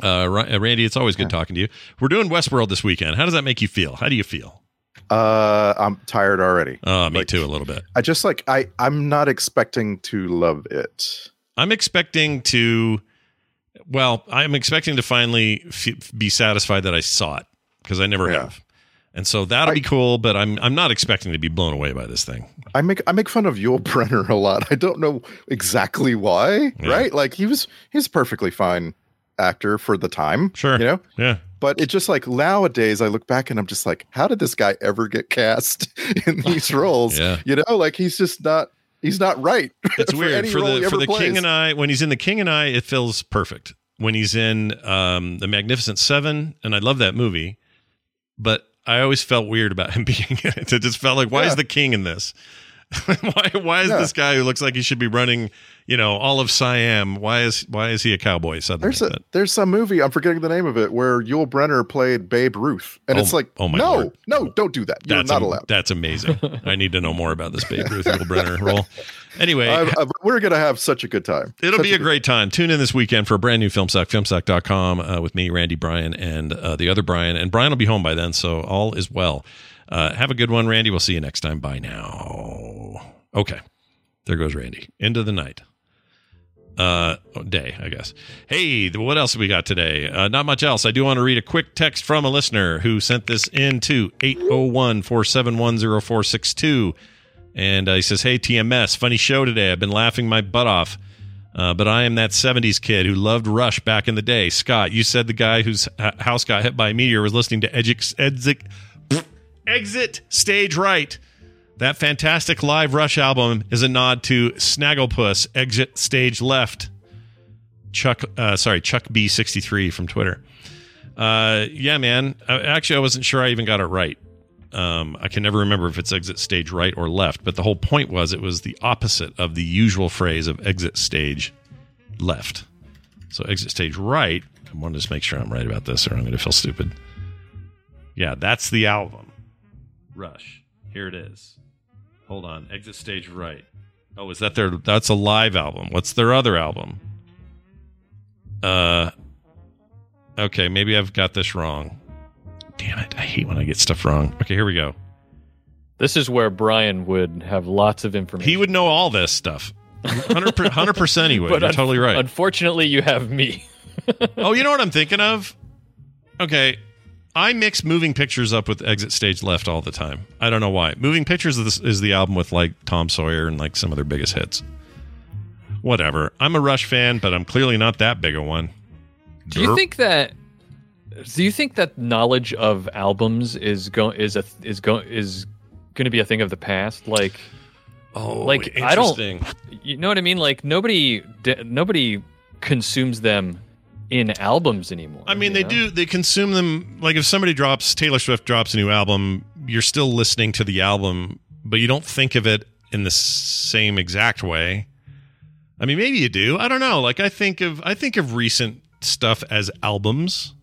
Uh, Randy, it's always good talking to you. We're doing Westworld this weekend. How does that make you feel? How do you feel? Uh, I'm tired already. Uh, me too, a little bit. I just like I I'm not expecting to love it. I'm expecting to, well, I'm expecting to finally f- be satisfied that I saw it because I never Yeah. have, and so that'll be cool. But I'm I'm not expecting to be blown away by this thing. I make I make fun of Yul Brynner a lot. I don't know exactly why, right? Like he was he's a perfectly fine actor for the time. Sure. You know? Yeah. But it just like nowadays I look back and I'm just like, how did this guy ever get cast (laughs) in these (laughs) roles? Yeah. You know, like he's just not he's not right. (laughs) It's for weird any for the for the King and I. When he's in the King and I, it feels perfect. When he's in um, the Magnificent Seven, and I love that movie, but I always felt weird about him (laughs) being in it. It just felt like, why is the King in this? (laughs) why why is Yeah. this guy who looks like he should be running, you know, all of Siam? Why is why is he a cowboy suddenly? There's a there's some movie I'm forgetting the name of it where Yul Brynner played Babe Ruth, and Oh, it's like, oh my no, Lord. no, don't do that. You're that's not am- allowed. That's amazing. (laughs) I need to know more about this Babe Ruth Yul Brynner (laughs) role. Anyway, I- I- we're gonna have such a good time. It'll Such be a great time. Tune in this weekend for a brand new Filmsack, filmsack.com, uh, with me, Randy Bryan, and uh, the other Brian. And Brian will be home by then, so all is well. Uh, have a good one, Randy. We'll see you next time. Bye now. Okay. There goes Randy. Into the night. Uh, day, I guess. Hey, what else we got today? Uh, not much else. I do want to read a quick text from a listener who sent this in to 801 471 0462. And uh, he says, Hey, TMS, funny show today. I've been laughing my butt off. Uh, but I am that 70s kid who loved Rush back in the day. Scott, you said the guy whose h- house got hit by a meteor was listening to exit, exit Stage Right. That fantastic live Rush album is a nod to Snagglepuss, Exit Stage Left. Chuck, uh, sorry, Chuck B63 from Twitter. Uh, yeah, man. Actually, I wasn't sure I even got it right. Um, I can never remember if it's exit stage right or left, but the whole point was it was the opposite of the usual phrase of exit stage left. So exit stage right. I want to just make sure I'm right about this, or I'm going to feel stupid. Yeah, that's the album. Rush. Here it is. Hold on. Exit stage right. Oh, is that their? That's a live album. What's their other album? Uh. Okay, maybe I've got this wrong. Damn it! I hate when I get stuff wrong. Okay, here we go. This is where Brian would have lots of information. He would know all this stuff. 100 percent he would. (laughs) You're un- totally right. Unfortunately, you have me. (laughs) oh, you know what I'm thinking of? Okay, I mix moving pictures up with exit stage left all the time. I don't know why. Moving pictures is, is the album with like Tom Sawyer and like some of their biggest hits. Whatever. I'm a Rush fan, but I'm clearly not that big a one. Do you think that? Do you think that knowledge of albums is going is a is going is going to be a thing of the past? Like, oh, like I don't. interesting. You know what I mean? Like nobody nobody consumes them in albums anymore. I mean, they know? do. They consume them. Like if somebody drops Taylor Swift drops a new album, you're still listening to the album, but you don't think of it in the same exact way. I mean, maybe you do. I don't know. Like I think of I think of recent stuff as albums.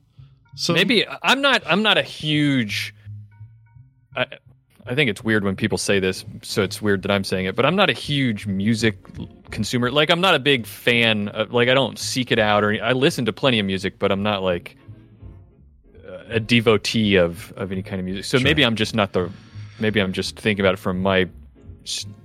So maybe I'm not. I'm not a huge. I, I think it's weird when people say this, so it's weird that I'm saying it. But I'm not a huge music consumer. Like I'm not a big fan. Of, like I don't seek it out, or I listen to plenty of music, but I'm not like a devotee of of any kind of music. So maybe I'm just not the. Maybe I'm just thinking about it from my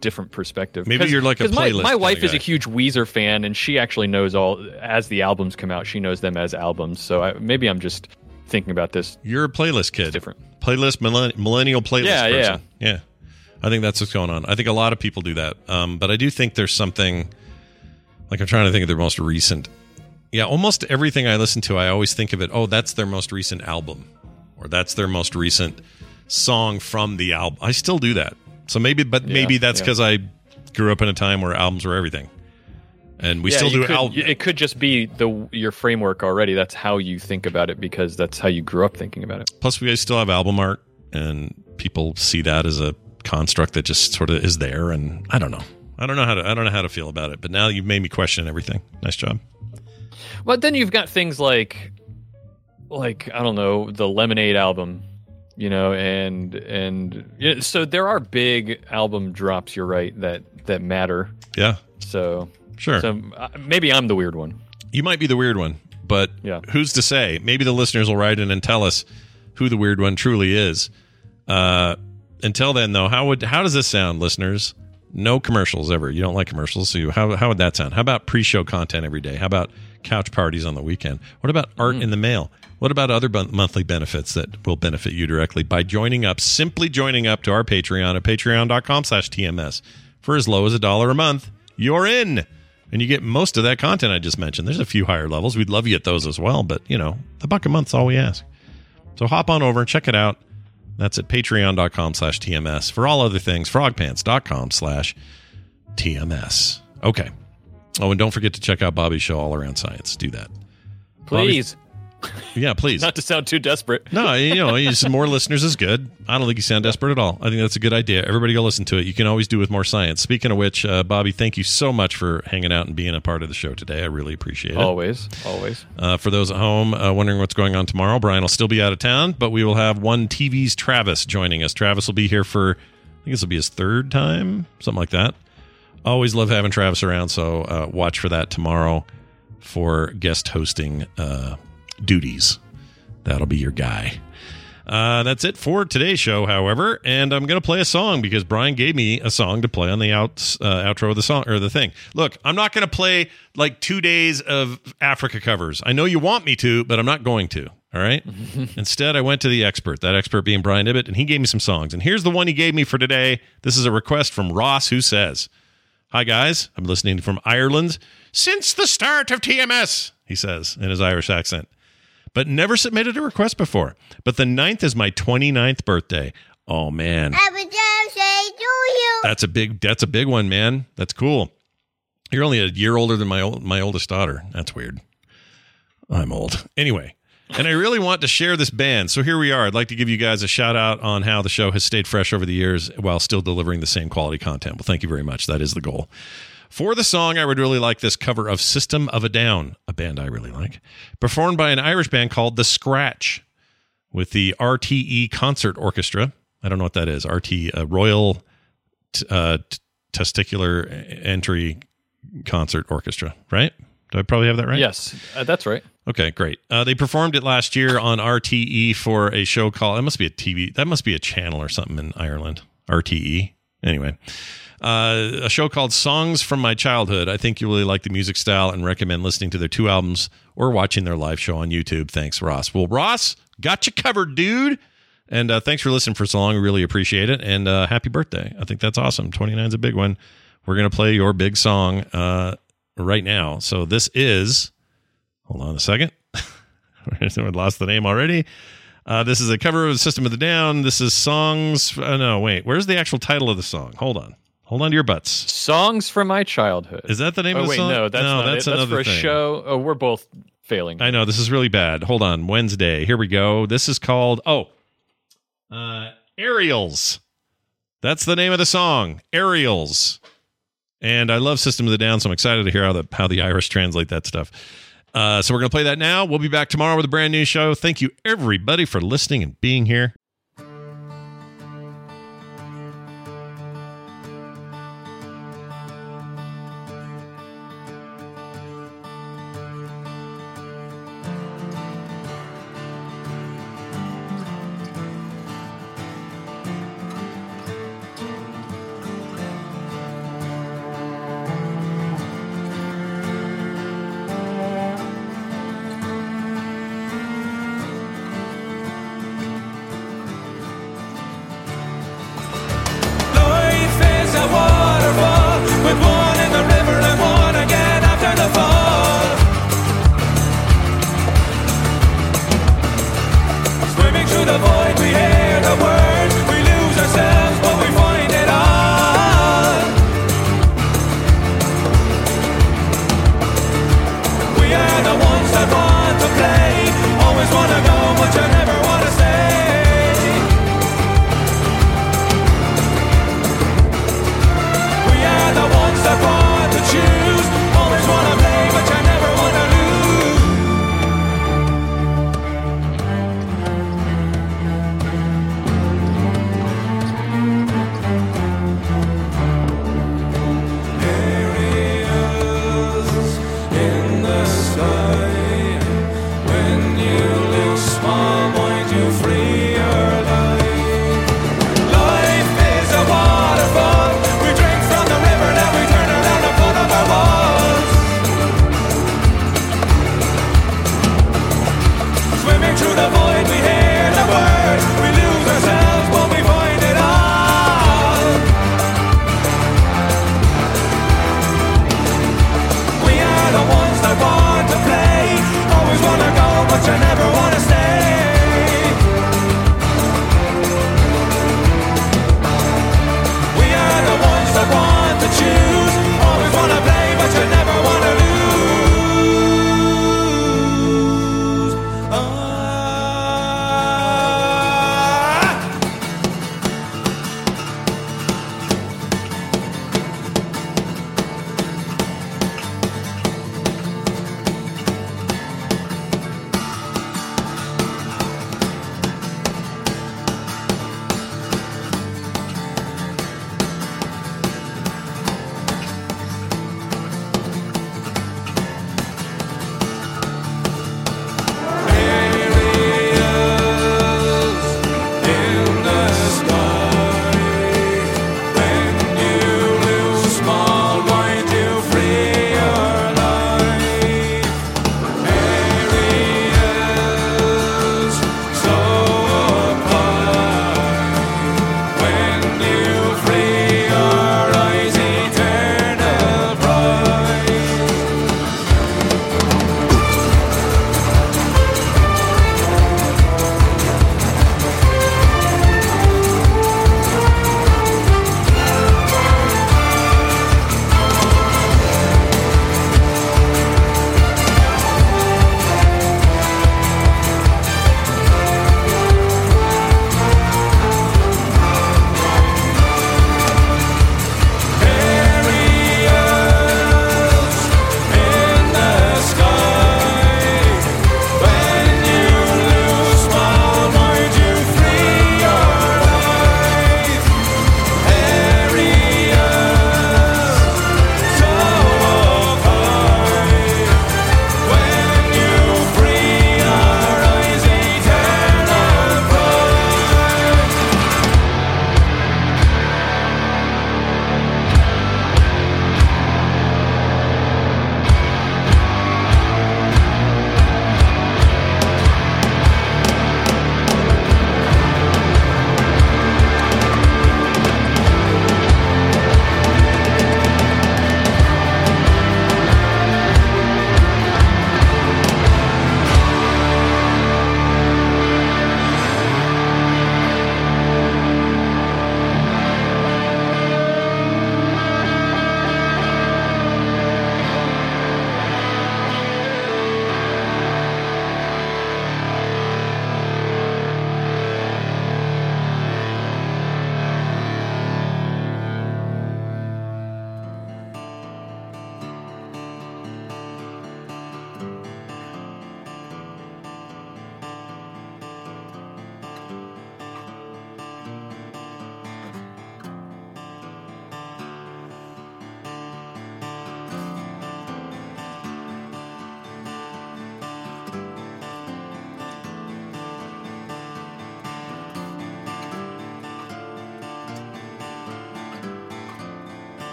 different perspective. Maybe you're like a my, playlist my kinda wife is a huge Weezer fan, and she actually knows all as the albums come out. She knows them as albums. So I, maybe I'm just thinking about this. You're a playlist kid. different. Playlist millenn- millennial playlist. Yeah, yeah. person. yeah. I think that's what's going on. I think a lot of people do that. Um, but I do think there's something. Like I'm trying to think of their most recent. Yeah, almost everything I listen to, I always think of it. Oh, that's their most recent album, or that's their most recent song from the album. I still do that. So maybe, but maybe Yeah, that's yeah. because I grew up in a time where albums were everything, and we Yeah, still do could- albums. It could just be the your framework already. That's how you think about it because that's how you grew up thinking about it. Plus, we still have album art, and people see that as a construct that just sort of is there. And I don't know. I don't know how to. I don't know how to feel about it. But now you've made me question everything. Nice job. But then you've got things like, like I don't know, the Lemonade album, you know, and and you know, so there are big album drops. You're right that that matter. Yeah. So Sure. So uh, maybe I'm the weird one. You might be the weird one, but Yeah. who's to say? Maybe the listeners will write in and tell us who the weird one truly is. Uh, until then, though, how would how does this sound, listeners? No commercials ever. You don't like commercials, so you, how how would that sound? How about pre-show content every day? How about couch parties on the weekend? What about art in the mail? What about other bun- monthly benefits that will benefit you directly by joining up, simply joining up to our Patreon at patreon.com slash TMS. For as low as a dollar a month, you're in. And you get most of that content I just mentioned. There's a few higher levels. We'd love you at those as well, but you know, the buck a month's all we ask. So hop on over check it out. That's at patreon.com slash TMS. For all other things, frogpants.com slash TMS. Okay. Oh, and don't forget to check out Bobby's show, All Around Science. Do that. Please, Yeah, please. not to sound too desperate. No, you know, more listeners is good. I don't think you sound desperate at all. I think that's a good idea. Everybody go listen to it. You can always do with more science. Speaking of which, uh, Bobby, thank you so much for hanging out and being a part of the show today. I really appreciate it. Always, always. Uh, for those at home uh, wondering what's going on tomorrow, Brian will still be out of town, but we will have one TV's Travis joining us. Travis will be here for, I think this will be his third time, something like that. Always love having Travis around, so uh, watch for that tomorrow for guest hosting uh, duties. That'll be your guy. Uh, that's it for today's show, however, and I'm going to play a song because Brian gave me a song to play on the outs, uh, outro of the song or the thing. Look, I'm not going to play like two days of Africa covers. I know you want me to, but I'm not going to. All right. (laughs) Instead, I went to the expert. That expert being Brian Ibbott, and he gave me some songs. And here's the one he gave me for today. This is a request from Ross, who says, "Hi guys, I'm listening from Ireland since the start of TMS." He says in his Irish accent but never submitted a request before. But the 9th is my 29th birthday. Oh man. That's a big that's a big one, man. That's cool. You're only a year older than my old, my oldest daughter. That's weird. I'm old. Anyway, and I really want to share this band. So here we are. I'd like to give you guys a shout out on how the show has stayed fresh over the years while still delivering the same quality content. Well, thank you very much. That is the goal. For the song, I would really like this cover of System of a Down, a band I really like, performed by an Irish band called The Scratch with the RTE Concert Orchestra. I don't know what that is. RT, uh, Royal t- uh, t- Testicular Entry Concert Orchestra, right? Do I probably have that right? Yes, uh, that's right. Okay, great. Uh, they performed it last year on RTE for a show called. That must be a TV. That must be a channel or something in Ireland. RTE. Anyway, uh, a show called Songs from My Childhood. I think you really like the music style and recommend listening to their two albums or watching their live show on YouTube. Thanks, Ross. Well, Ross, got you covered, dude. And uh, thanks for listening for so long. We really appreciate it. And uh, happy birthday. I think that's awesome. 29 is a big one. We're going to play your big song uh, right now. So this is, hold on a second. we (laughs) lost the name already. Uh, this is a cover of System of the Down. This is songs. Uh, no, wait. Where's the actual title of the song? Hold on. Hold on to your butts. Songs from my childhood. Is that the name oh, of the wait, song? No, that's No, not that's it. That's another for a thing. show. Oh, we're both failing. I know this is really bad. Hold on. Wednesday. Here we go. This is called oh, uh, Aerials. That's the name of the song. Aerials. And I love System of the Down, so I'm excited to hear how the how the Irish translate that stuff. Uh, so we're gonna play that now. We'll be back tomorrow with a brand new show. Thank you everybody for listening and being here.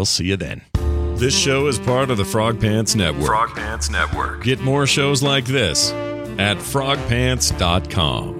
We'll see you then. This show is part of the Frog Pants Network. Frog Pants Network. Get more shows like this at frogpants.com.